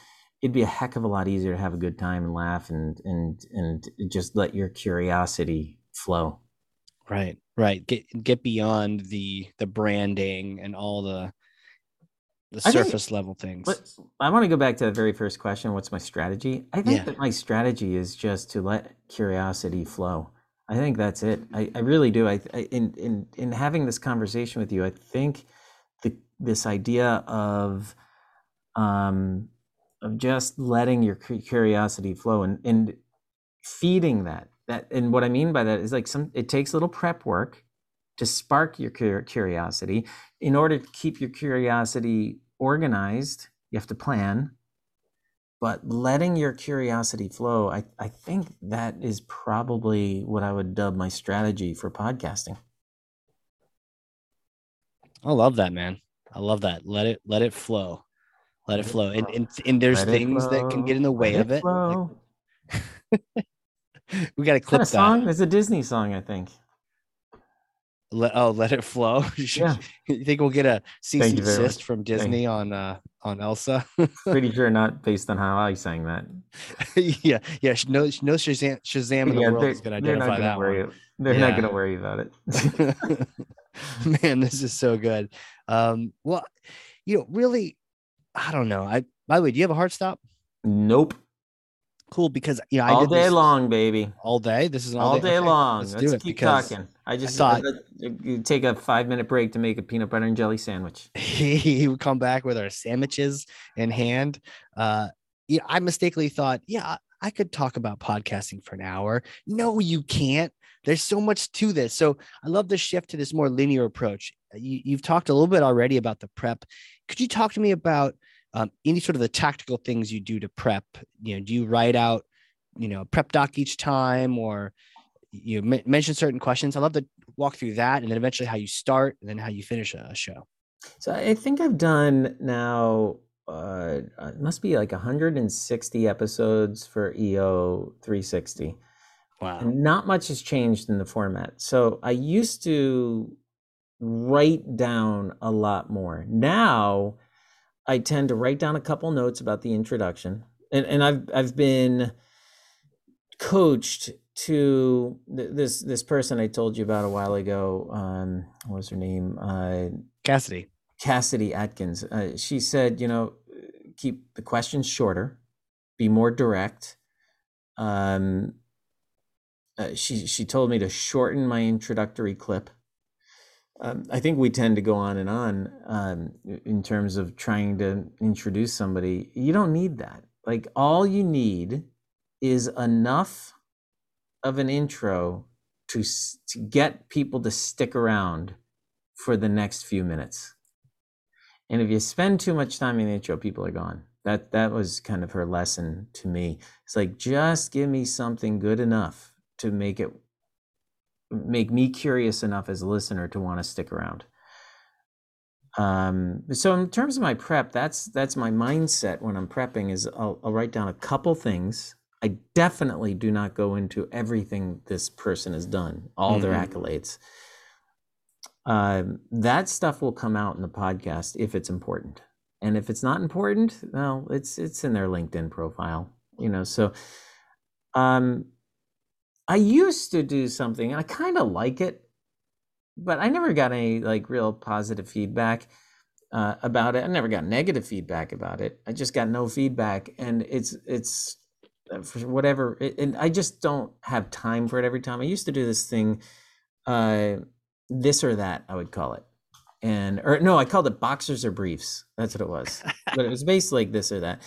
it'd be a heck of a lot easier to have a good time and laugh and and and just let your curiosity flow. Right, right. Get get beyond the the branding and all the the surface think, level things. I want to go back to the very first question. What's my strategy? I think yeah. that my strategy is just to let curiosity flow. I think that's it. I, I really do. I, I in in in having this conversation with you, I think the this idea of um of just letting your curiosity flow and and feeding that that and what I mean by that is like some it takes a little prep work to spark your curiosity. In order to keep your curiosity organized, you have to plan. But letting your curiosity flow, I, I think that is probably what I would dub my strategy for podcasting. I love that, man. I love that. Let it let it flow. Let, it flow. And, and and there's let things that can get in the way of it. Like, we got to clip that. Song? It's a Disney song, I think let oh let it flow. yeah. you think we'll get a cease and desist from Disney on uh on Elsa. Pretty sure not based on how I sang that. yeah, yeah. No, no Shazam, Shazam in the world is going to identify that worry, one. They're yeah. not going to worry about it. Man, this is so good. Um, well, you know, really, I don't know. I by the way, do you have a heart stop? Nope cool because you know all day long, baby. All day. This is all, all day, day okay, long. Let's, let's keep talking. I just I thought you take a five minute break to make a peanut butter and jelly sandwich. he would come back with our sandwiches in hand. Uh, yeah, I mistakenly thought, yeah, I could talk about podcasting for an hour. No, you can't. There's so much to this. So I love the shift to this more linear approach. You, you've talked a little bit already about the prep. Could you talk to me about um, any sort of the tactical things you do to prep you know do you write out you know prep doc each time or you m- mention certain questions? I love to walk through that and then eventually how you start and then how you finish a, a show. So i think i've done now uh, it must be like 160 episodes for eo 360 wow. And not much has changed in the format. So i used to write down a lot more. Now I tend to write down a couple notes about the introduction, and and I've I've been coached to this this person I told you about a while ago. Um, what was her name? Uh, Cassidy. Cassidy Atkins. Uh, she said, you know, keep the questions shorter, be more direct. Um, uh, she she told me to shorten my introductory clip um, I think we tend to go on and on um, in terms of trying to introduce somebody. You don't need that. Like all you need is enough of an intro to to get people to stick around for the next few minutes. And if you spend too much time in the intro, people are gone. That that was kind of her lesson to me. It's like just give me something good enough to make it make me curious enough as a listener to want to stick around. Um, so in terms of my prep, that's that's my mindset when I'm prepping is I'll, I'll write down a couple things. I definitely do not go into everything this person has done, all mm-hmm. their accolades. Um, that stuff will come out in the podcast if it's important, and if it's not important, well, it's it's in their LinkedIn profile, you know. So, um, I used to do something, and I kind of like it, but I never got any like real positive feedback uh, about it. I never got negative feedback about it. I just got no feedback, and it's it's uh, for whatever. It, and I just don't have time for it every time. I used to do this thing, uh, this or that. I would call it, and or no, I called it boxers or briefs. That's what it was. but it was basically like this or that,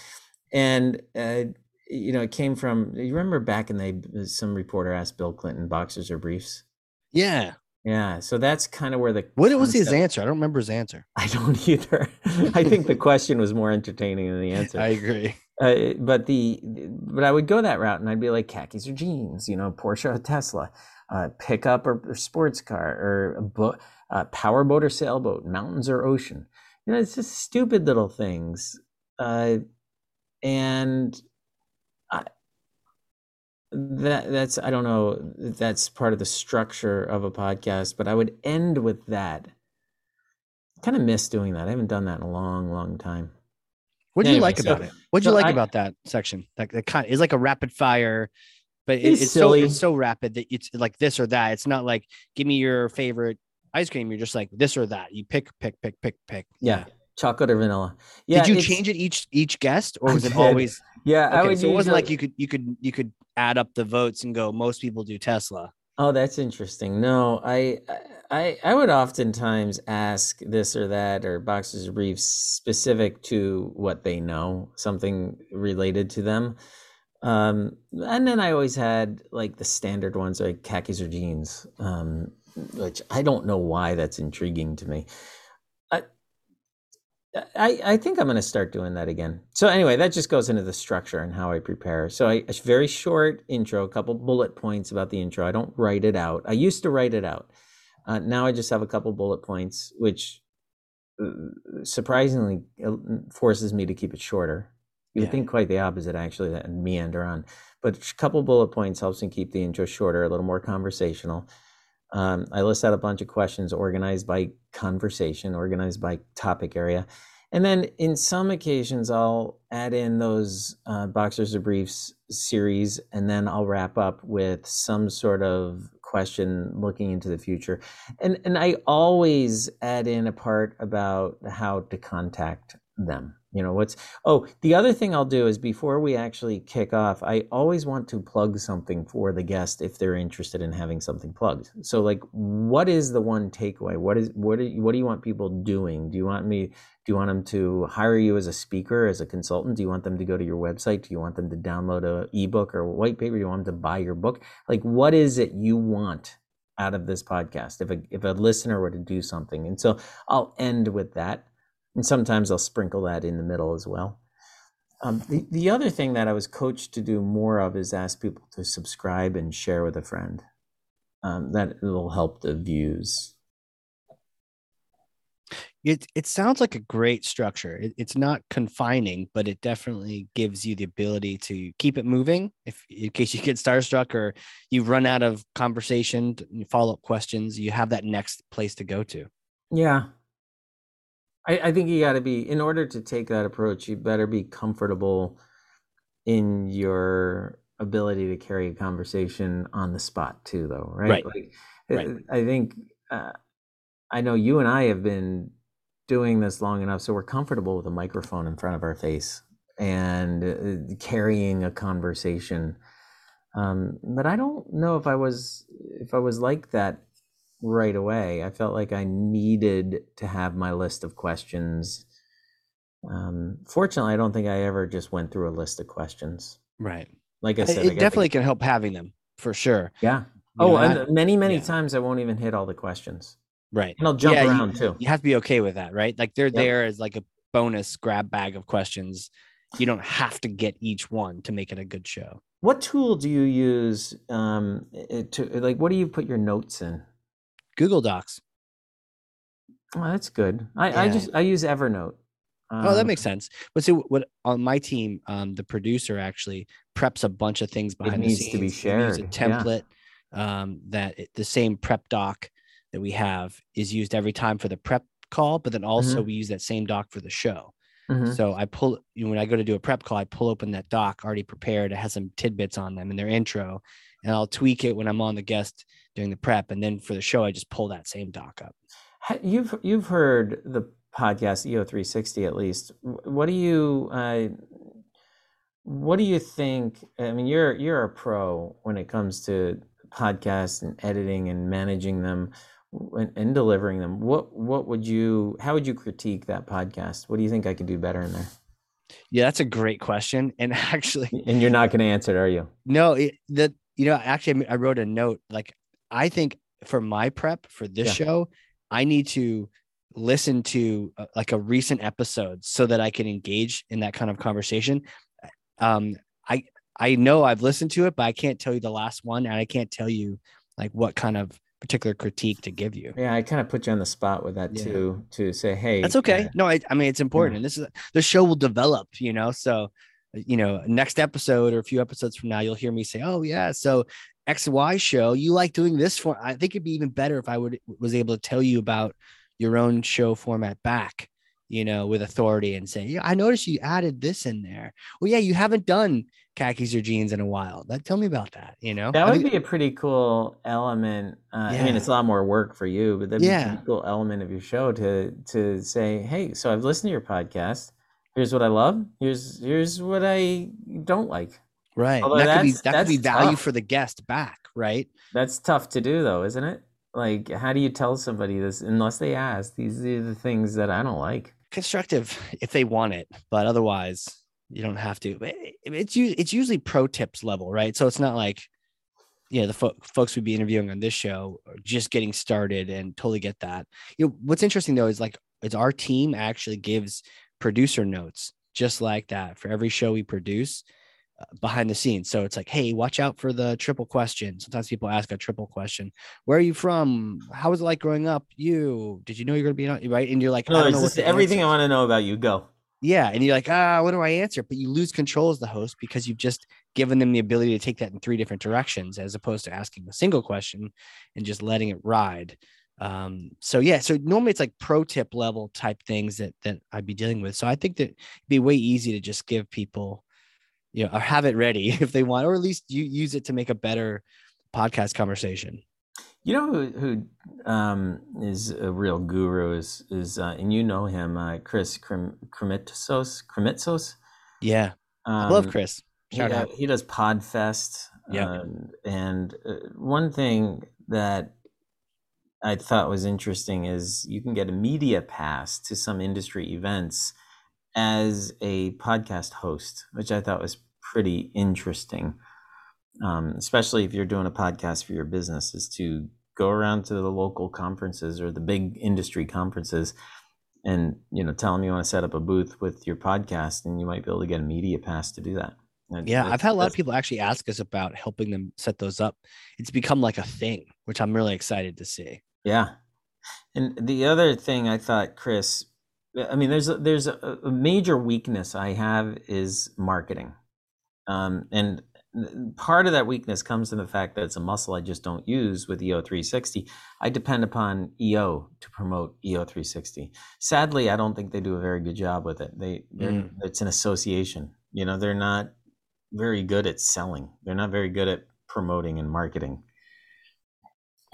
and uh, you know, it came from. You remember back in the some reporter asked Bill Clinton, "Boxers or briefs?" Yeah, yeah. So that's kind of where the what concept, was his answer? I don't remember his answer. I don't either. I think the question was more entertaining than the answer. I agree. Uh, but the but I would go that route, and I'd be like khakis or jeans, you know, Porsche or Tesla, uh, pickup or, or sports car, or a bo- uh, power boat or sailboat, mountains or ocean. You know, it's just stupid little things. Uh, and that that's I don't know that's part of the structure of a podcast, but I would end with that. Kind of miss doing that. I haven't done that in a long, long time. What do anyway, you like so, about it? What do so you like I, about that section? That, that kind is like a rapid fire, but it, it's, it's so it's so rapid that it's like this or that. It's not like give me your favorite ice cream. You're just like this or that. You pick, pick, pick, pick, pick. Yeah, chocolate or vanilla. Yeah. Did you change it each each guest, or was it always? Yeah, okay, I would. So it wasn't like you could you could you could add up the votes and go. Most people do Tesla. Oh, that's interesting. No, I I I would oftentimes ask this or that or boxes of briefs specific to what they know, something related to them. Um, and then I always had like the standard ones like khakis or jeans, um, which I don't know why that's intriguing to me. I, I think I'm going to start doing that again. So anyway, that just goes into the structure and how I prepare. So I, a very short intro, a couple bullet points about the intro. I don't write it out. I used to write it out. Uh, now I just have a couple bullet points, which uh, surprisingly uh, forces me to keep it shorter. You yeah. think quite the opposite, actually, that meander on. But a couple bullet points helps me keep the intro shorter, a little more conversational. Um, I list out a bunch of questions organized by conversation, organized by topic area. And then in some occasions, I'll add in those uh, Boxers or Briefs series, and then I'll wrap up with some sort of question looking into the future. And, and I always add in a part about how to contact them you know what's oh the other thing i'll do is before we actually kick off i always want to plug something for the guest if they're interested in having something plugged. So like what is the one takeaway? What is what do you, what do you want people doing? Do you want me do you want them to hire you as a speaker as a consultant? Do you want them to go to your website? Do you want them to download a ebook or white paper? Do you want them to buy your book? Like what is it you want out of this podcast if a if a listener were to do something? And so i'll end with that and sometimes I'll sprinkle that in the middle as well. Um, the, the other thing that I was coached to do more of is ask people to subscribe and share with a friend. Um, that will help the views. It, it sounds like a great structure. It, it's not confining, but it definitely gives you the ability to keep it moving. If in case you get starstruck or you run out of conversation, follow up questions, you have that next place to go to. Yeah, I, I think you got to be in order to take that approach. You better be comfortable in your ability to carry a conversation on the spot too, though, right? Right. Like, right. I think uh, I know you and I have been doing this long enough, so we're comfortable with a microphone in front of our face and uh, carrying a conversation. Um, but I don't know if I was if I was like that right away. I felt like I needed to have my list of questions. Um, fortunately, I don't think I ever just went through a list of questions. Right. Like I said, it I definitely can help having them for sure. Yeah. You oh, know, and I, many, many yeah. times I won't even hit all the questions. Right. And I'll jump yeah, around you, too. You have to be okay with that, right? Like they're yep. there as like a bonus grab bag of questions. You don't have to get each one to make it a good show. What tool do you use um, to like? What do you put your notes in? Google Docs. Oh, that's good. I, yeah. I just I use Evernote. Um, oh, that makes sense. But see, what on my team, um, the producer actually preps a bunch of things behind the scenes. to be shared. a template yeah. um, that it, the same prep doc that we have is used every time for the prep call, but then also mm-hmm. we use that same doc for the show. Mm-hmm. So I pull you know, when I go to do a prep call, I pull open that doc already prepared. It has some tidbits on them in their intro, and I'll tweak it when I'm on the guest doing the prep, and then for the show, I just pull that same doc up. You've you've heard the podcast EO360 at least. What do you uh, what do you think? I mean, you're you're a pro when it comes to podcasts and editing and managing them and, and delivering them. What what would you? How would you critique that podcast? What do you think I could do better in there? Yeah, that's a great question. And actually, and you're not going to answer it, are you? No, it, the you know actually I wrote a note like I think for my prep for this yeah. show, I need to listen to uh, like a recent episode so that I can engage in that kind of conversation. Um, I I know I've listened to it, but I can't tell you the last one, and I can't tell you like what kind of particular critique to give you. Yeah, I kind of put you on the spot with that yeah. too, to say, hey, that's okay. Uh, no, I, I mean it's important, yeah. and this is the show will develop, you know. So, you know, next episode or a few episodes from now, you'll hear me say, oh yeah, so XY show, you like doing this for. I think it'd be even better if I would was able to tell you about your own show format back, you know, with authority and say, yeah, I noticed you added this in there. Well, yeah, you haven't done khakis or jeans in a while. That tell me about that. You know, that would think, be a pretty cool element. Uh, yeah. I mean, it's a lot more work for you, but that'd be yeah. a cool element of your show to to say, hey, so I've listened to your podcast. Here's what I love. Here's here's what I don't like. Right. That could be that could be value tough. for the guest back, right? That's tough to do though, isn't it? Like how do you tell somebody this unless they ask? These are the things that I don't like. Constructive if they want it, but otherwise you don't have to. It's it's usually pro tips level, right? So it's not like you know the fo- folks we'd be interviewing on this show are just getting started and totally get that. You know what's interesting though is like it's our team actually gives producer notes just like that for every show we produce behind the scenes. So it's like, hey, watch out for the triple question. Sometimes people ask a triple question. Where are you from? How was it like growing up? You did you know you're going to be right? And you're like, no, I don't know everything I want to know about you. Go. Yeah, and you're like, ah, what do I answer? But you lose control as the host because you've just given them the ability to take that in three different directions, as opposed to asking a single question and just letting it ride. Um, so yeah, so normally it's like pro tip level type things that that I'd be dealing with. So I think that it'd be way easy to just give people, you know, or have it ready if they want, or at least you use it to make a better podcast conversation. You know who, who um, is a real guru is is uh, and you know him, uh, Chris Krimitsos. Krimitsos. Yeah, um, I love Chris. Shout he, out. he does Podfest. Yeah, um, and uh, one thing that I thought was interesting is you can get a media pass to some industry events as a podcast host, which I thought was pretty interesting. Um, especially if you're doing a podcast for your business, is to go around to the local conferences or the big industry conferences and you know tell them you want to set up a booth with your podcast and you might be able to get a media pass to do that. And yeah i've had a lot of people actually ask us about helping them set those up. It's become like a thing which i'm really excited to see yeah and the other thing i thought chris i mean there's a, there's a, a major weakness i have is marketing um, and part of that weakness comes in the fact that it's a muscle I just don't use with EO360. I depend upon EO to promote EO360. Sadly, I don't think they do a very good job with it. They mm. it's an association. You know, they're not very good at selling. They're not very good at promoting and marketing.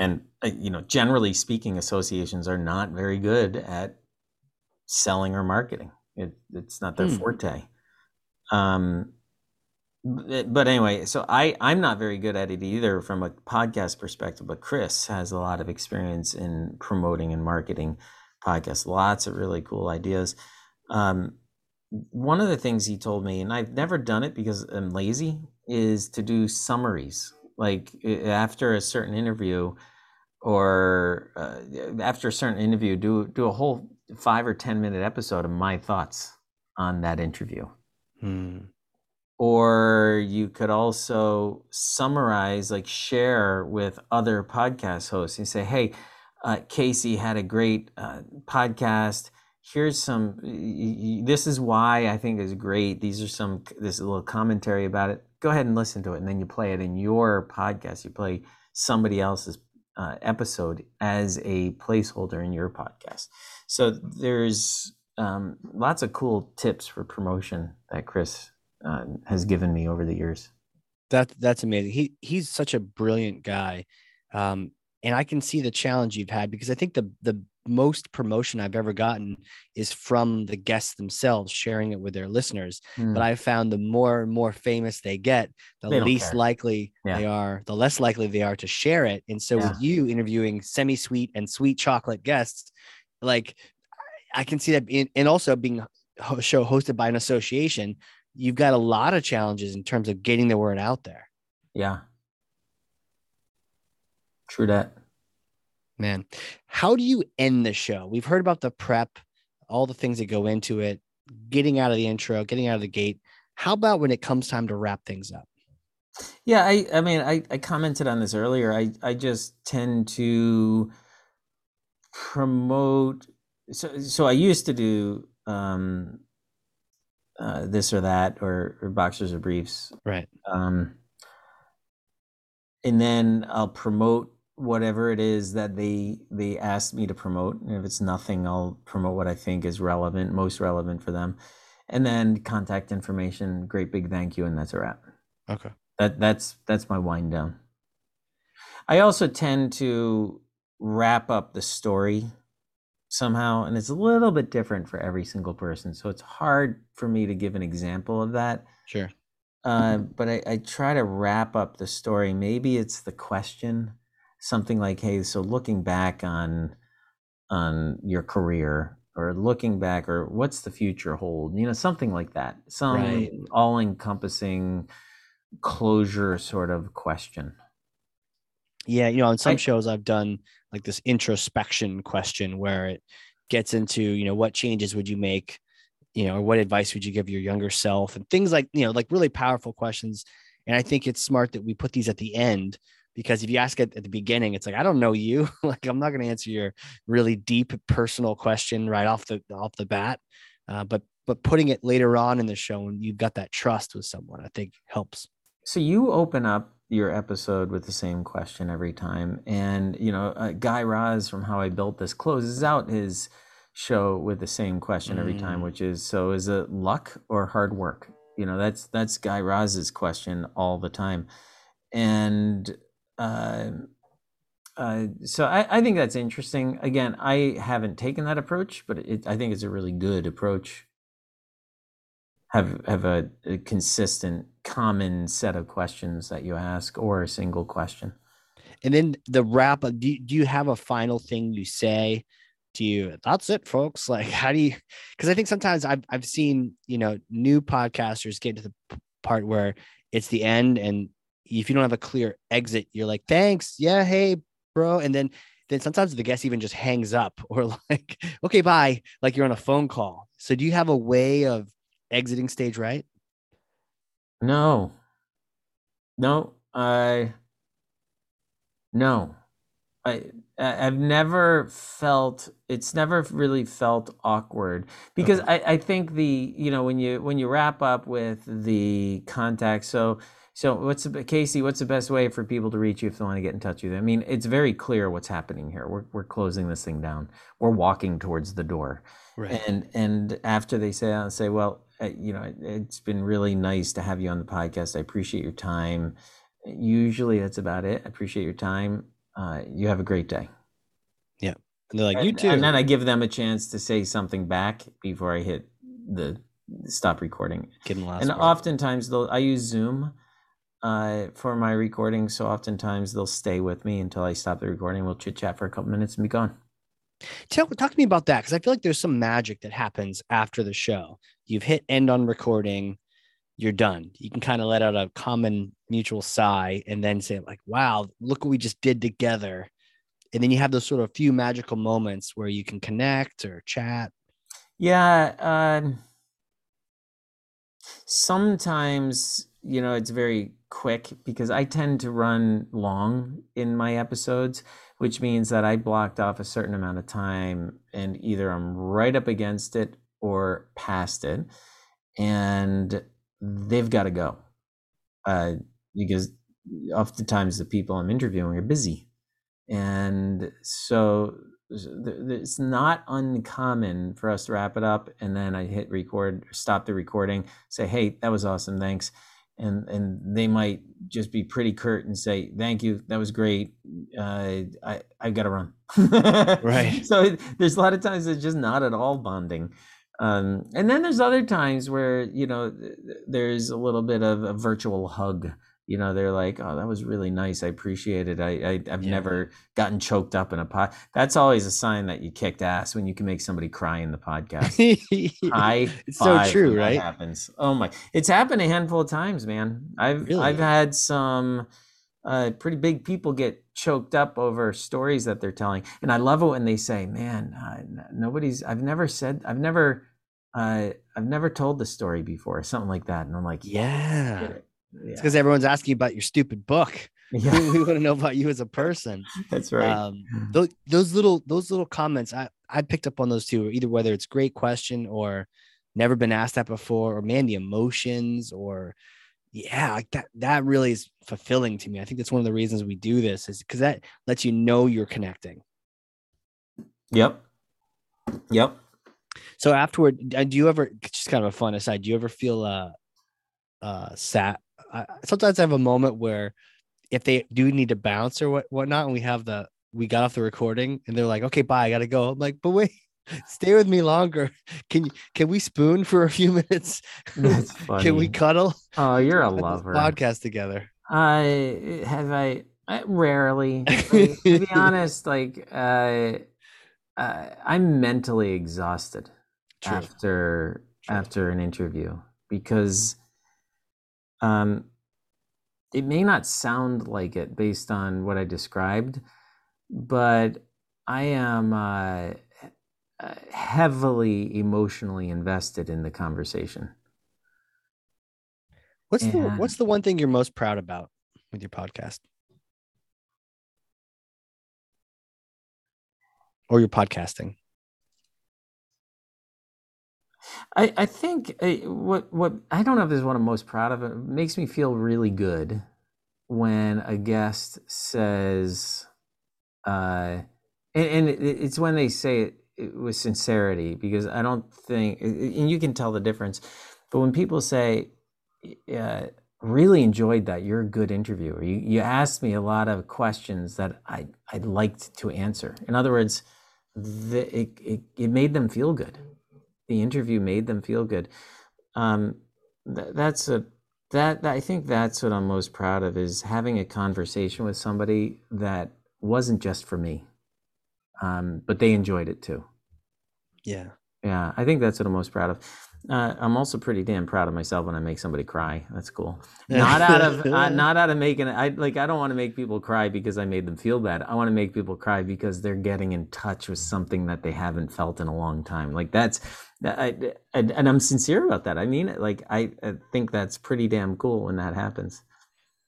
And uh, you know, generally speaking, associations are not very good at selling or marketing. It, it's not their mm. forte. Um, but anyway, so I I'm not very good at it either from a podcast perspective. But Chris has a lot of experience in promoting and marketing podcasts. Lots of really cool ideas. Um, one of the things he told me, and I've never done it because I'm lazy, is to do summaries. Like after a certain interview, or uh, after a certain interview, do do a whole five or ten minute episode of my thoughts on that interview. Hmm. Or you could also summarize like share with other podcast hosts and say hey uh, casey had a great uh, podcast. Here's some this is why i think is great. These are some this is a little commentary about it. Go ahead and listen to it and then you play it in your podcast. You play somebody else's uh, episode as a placeholder in your podcast so there's um, lots of cool tips for promotion that chris uh, has given me over the years. That that's amazing. He he's such a brilliant guy, um, and I can see the challenge you've had because I think the the most promotion I've ever gotten is from the guests themselves sharing it with their listeners. Mm. But I've found the more and more famous they get, the they least likely yeah. they are, the less likely they are to share it. And so yeah. with you interviewing semi-sweet and sweet chocolate guests, like I can see that in, and also being a show hosted by an association, you've got a lot of challenges in terms of getting the word out there. Yeah. True that. Man, how do you end the show? We've heard about the prep, all the things that go into it, getting out of the intro, getting out of the gate. How about when it comes time to wrap things up? Yeah, I I mean I, I commented on this earlier. I, I just tend to promote so so I used to do um uh, this or that or, or boxers or briefs. Right. Um, and then I'll promote whatever it is that they they asked me to promote. And if it's nothing, I'll promote what I think is relevant, most relevant for them. And then contact information, great big thank you, and that's a wrap. Okay. That that's that's my wind down. I also tend to wrap up the story somehow and it's a little bit different for every single person so it's hard for me to give an example of that sure uh, but I, I try to wrap up the story maybe it's the question something like hey so looking back on on your career or looking back or what's the future hold? You know something like that some right. all encompassing closure sort of question. Yeah you know on some I, shows i've done like this introspection question where it gets into you know what changes would you make you know or what advice would you give your younger self and things like you know like really powerful questions. And i think it's smart that we put these at the end because if you ask it at the beginning it's like i don't know you like i'm not going to answer your really deep personal question right off the off the bat uh, but but putting it later on in the show and you've got that trust with someone i think helps so you open up your episode with the same question every time. And, you know, uh, Guy Raz from How I Built This closes out his show with the same question every time, Mm. which is so is it luck or hard work? You know, that's that's Guy Raz's question all the time. And uh, uh, so I, I think that's interesting. Again, I haven't taken that approach, but it, I think it's a really good approach. Have have a, a consistent, common set of questions that you ask, or a single question. And then the wrap up, do you, do you have a final thing you say? Do you, that's it, folks? Like, how do you, because I think sometimes I've, I've seen, you know, new podcasters get to the part where it's the end. And if you don't have a clear exit, you're like, thanks. Yeah. Hey, bro. And then, then sometimes the guest even just hangs up or like, okay, bye. Like you're on a phone call. So do you have a way of exiting stage right? No. No, I no. I I've never felt it's never really felt awkward because I, I think the you know when you when you wrap up with the contact so so what's the, Casey what's the best way for people to reach you if they want to get in touch with you? I mean it's very clear what's happening here. We're we're closing this thing down. We're walking towards the door. Right. and and after they say I'll say well uh, you know it, it's been really nice to have you on the podcast. I appreciate your time. Usually that's about it. I appreciate your time. Uh, you have a great day. Yeah, And they're like, you too. and then i give them a chance to say something back before i hit the stop recording. And oftentimes they'll i use zoom uh, for my recording so oftentimes they'll stay with me until i stop the recording we'll chit chat for a couple minutes and be gone Tell, talk to me about that because I feel like there's some magic that happens after the show. You've hit end on recording, you're done. You can kind of let out a common mutual sigh and then say, like, wow, look what we just did together. And then you have those sort of few magical moments where you can connect or chat. Yeah, um, sometimes, you know, it's very quick because I tend to run long in my episodes, which means that I blocked off a certain amount of time and either I'm right up against it or past it, and they've got to go. Uh, because oftentimes the people I'm interviewing are busy. And so it's not uncommon for us to wrap it up and then I hit record, stop the recording, say, "Hey, that was awesome, thanks," and and they might just be pretty curt and say, "Thank you, that was great. Uh, I I got to run." Right. So it, there's a lot of times it's just not at all bonding. Um, and then there's other times where you know th- th- there's a little bit of a virtual hug you know they're like oh that was really nice i appreciate it i, I i've Yeah. never gotten choked up in a pod that's always a sign that you kicked ass when you can make somebody cry in the podcast high It's so true, right? happens oh my it's happened a handful of times man i've Really? i've had some uh, pretty big people get choked up over stories that they're telling and i love it when they say man uh, nobody's i've never said i've never uh, i've never told the story before something like that and i'm like yeah. It's because everyone's asking about your stupid book. yeah. We want to know about you as a person. that's right. Um those, those little those little comments i i picked up on those too either whether it's great question or never been asked that before or man the emotions or yeah like that that really is fulfilling to me. I think that's one of the reasons we do this is because that lets you know you're connecting. Yep. Yep. So afterward uh, do you ever just kind of a fun aside do you ever feel uh uh sad I, sometimes i have a moment where if they do need to bounce or what whatnot and we have the we got off the recording and they're like okay bye i gotta go. I'm like but wait stay with me longer. Can you can we spoon for a few minutes? That's can we cuddle? Oh you're a lover. podcast together. I have I, I rarely. To be honest, like uh, uh, I'm mentally exhausted True. after True. after an interview because um, it may not sound like it based on what I described, but I am uh, heavily emotionally invested in the conversation. what's the what's the one thing you're most proud about with your podcast or your podcasting I, I think uh, what what I don't know if this is what I'm most proud of. It makes me feel really good. when a guest says, uh, and, and it's when they say it, it with sincerity because I don't think, and you can tell the difference. But when people say, uh, really enjoyed that. You're a good interviewer. You, you asked me a lot of questions that I, I liked to answer. In other words, the, it, it, it made them feel good. The interview made them feel good. Um, th- that's a that, that I think that's what I'm most proud of is having a conversation with somebody that wasn't just for me, um, but they enjoyed it too. Yeah, yeah, I think that's what I'm most proud of. Uh, I'm also pretty damn proud of myself when I make somebody cry. That's cool. Not out of uh, not out of making I like I don't want to make people cry because I made them feel bad. I want to make people cry because they're getting in touch with something that they haven't felt in a long time. Like that's I, and, and I'm sincere about that. I mean it. Like I, I think that's pretty damn cool when that happens.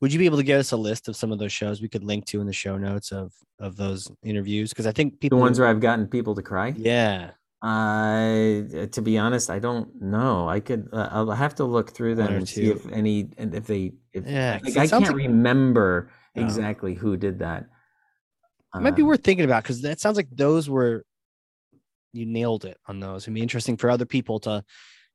Would you be able to get us a list of some of those shows we could link to in the show notes of of those interviews? Because I think people the ones where I've gotten people to cry. Yeah, uh, to be honest, I don't know. I could. Uh, I'll have to look through them and see if any, and if they, if yeah, like, I can't like, remember no. exactly who did that. It might be worth thinking about because that sounds like those were you nailed it on those. It'd be interesting for other people to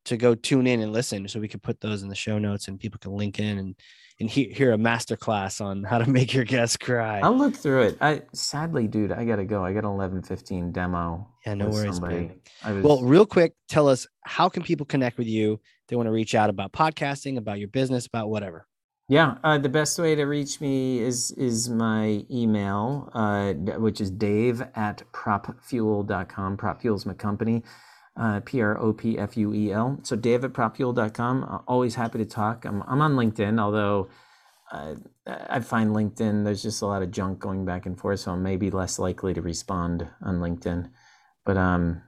to go tune in and listen, so we could put those in the show notes and people can link in and and he, hear a master class on how to make your guests cry. I'll look through it. I sadly, dude, I gotta go. I got an eleven fifteen demo. Yeah, no worries, man. Was... Well, real quick, tell us how can people connect with you? They want to reach out about podcasting, about your business, about whatever. Yeah, uh, the best way to reach me is is my email, uh, which is dave at propfuel.com. Propfuel is my company uh, P R O P F U E L. So Dave at propfuel.com. Always happy to talk. I'm, I'm on LinkedIn, although uh, I find LinkedIn, there's just a lot of junk going back and forth. So I'm maybe less likely to respond on LinkedIn. But um,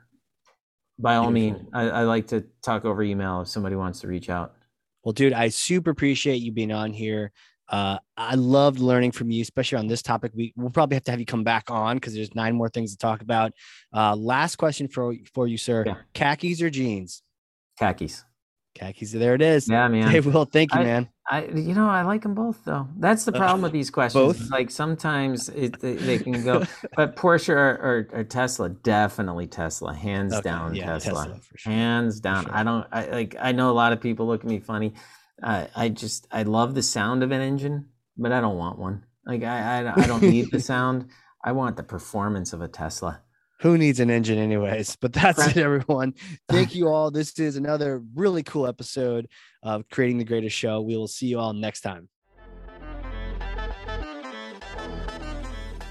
by all means, I, I like to talk over email if somebody wants to reach out. Well, dude, I super appreciate you being on here. Uh, I loved learning from you, especially on this topic. We will probably have to have you come back on because there's nine more things to talk about. Uh, last question for for you, sir: yeah. khakis or jeans? Khakis. Khakis. There it is. Yeah, man. Hey, Will, thank you, I, man. I, you know, I like them both though. That's the problem uh, with these questions. Both. Like sometimes it, they, they can go, but Porsche or, or, or, Tesla, definitely Tesla, hands okay, down yeah, Tesla, Tesla sure. hands down. Sure. I don't, I like, I know a lot of people look at me funny. Uh, I just, I love the sound of an engine but I don't want one. Like I, I, I don't need the sound. I want the performance of a Tesla. Who needs an engine, anyways? But that's it, everyone. Thank you all. This is another really cool episode of Creating the Greatest Show. We will see you all next time.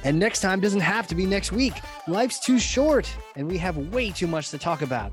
And next time doesn't have to be next week. Life's too short, and we have way too much to talk about.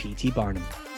P.T. Barnum.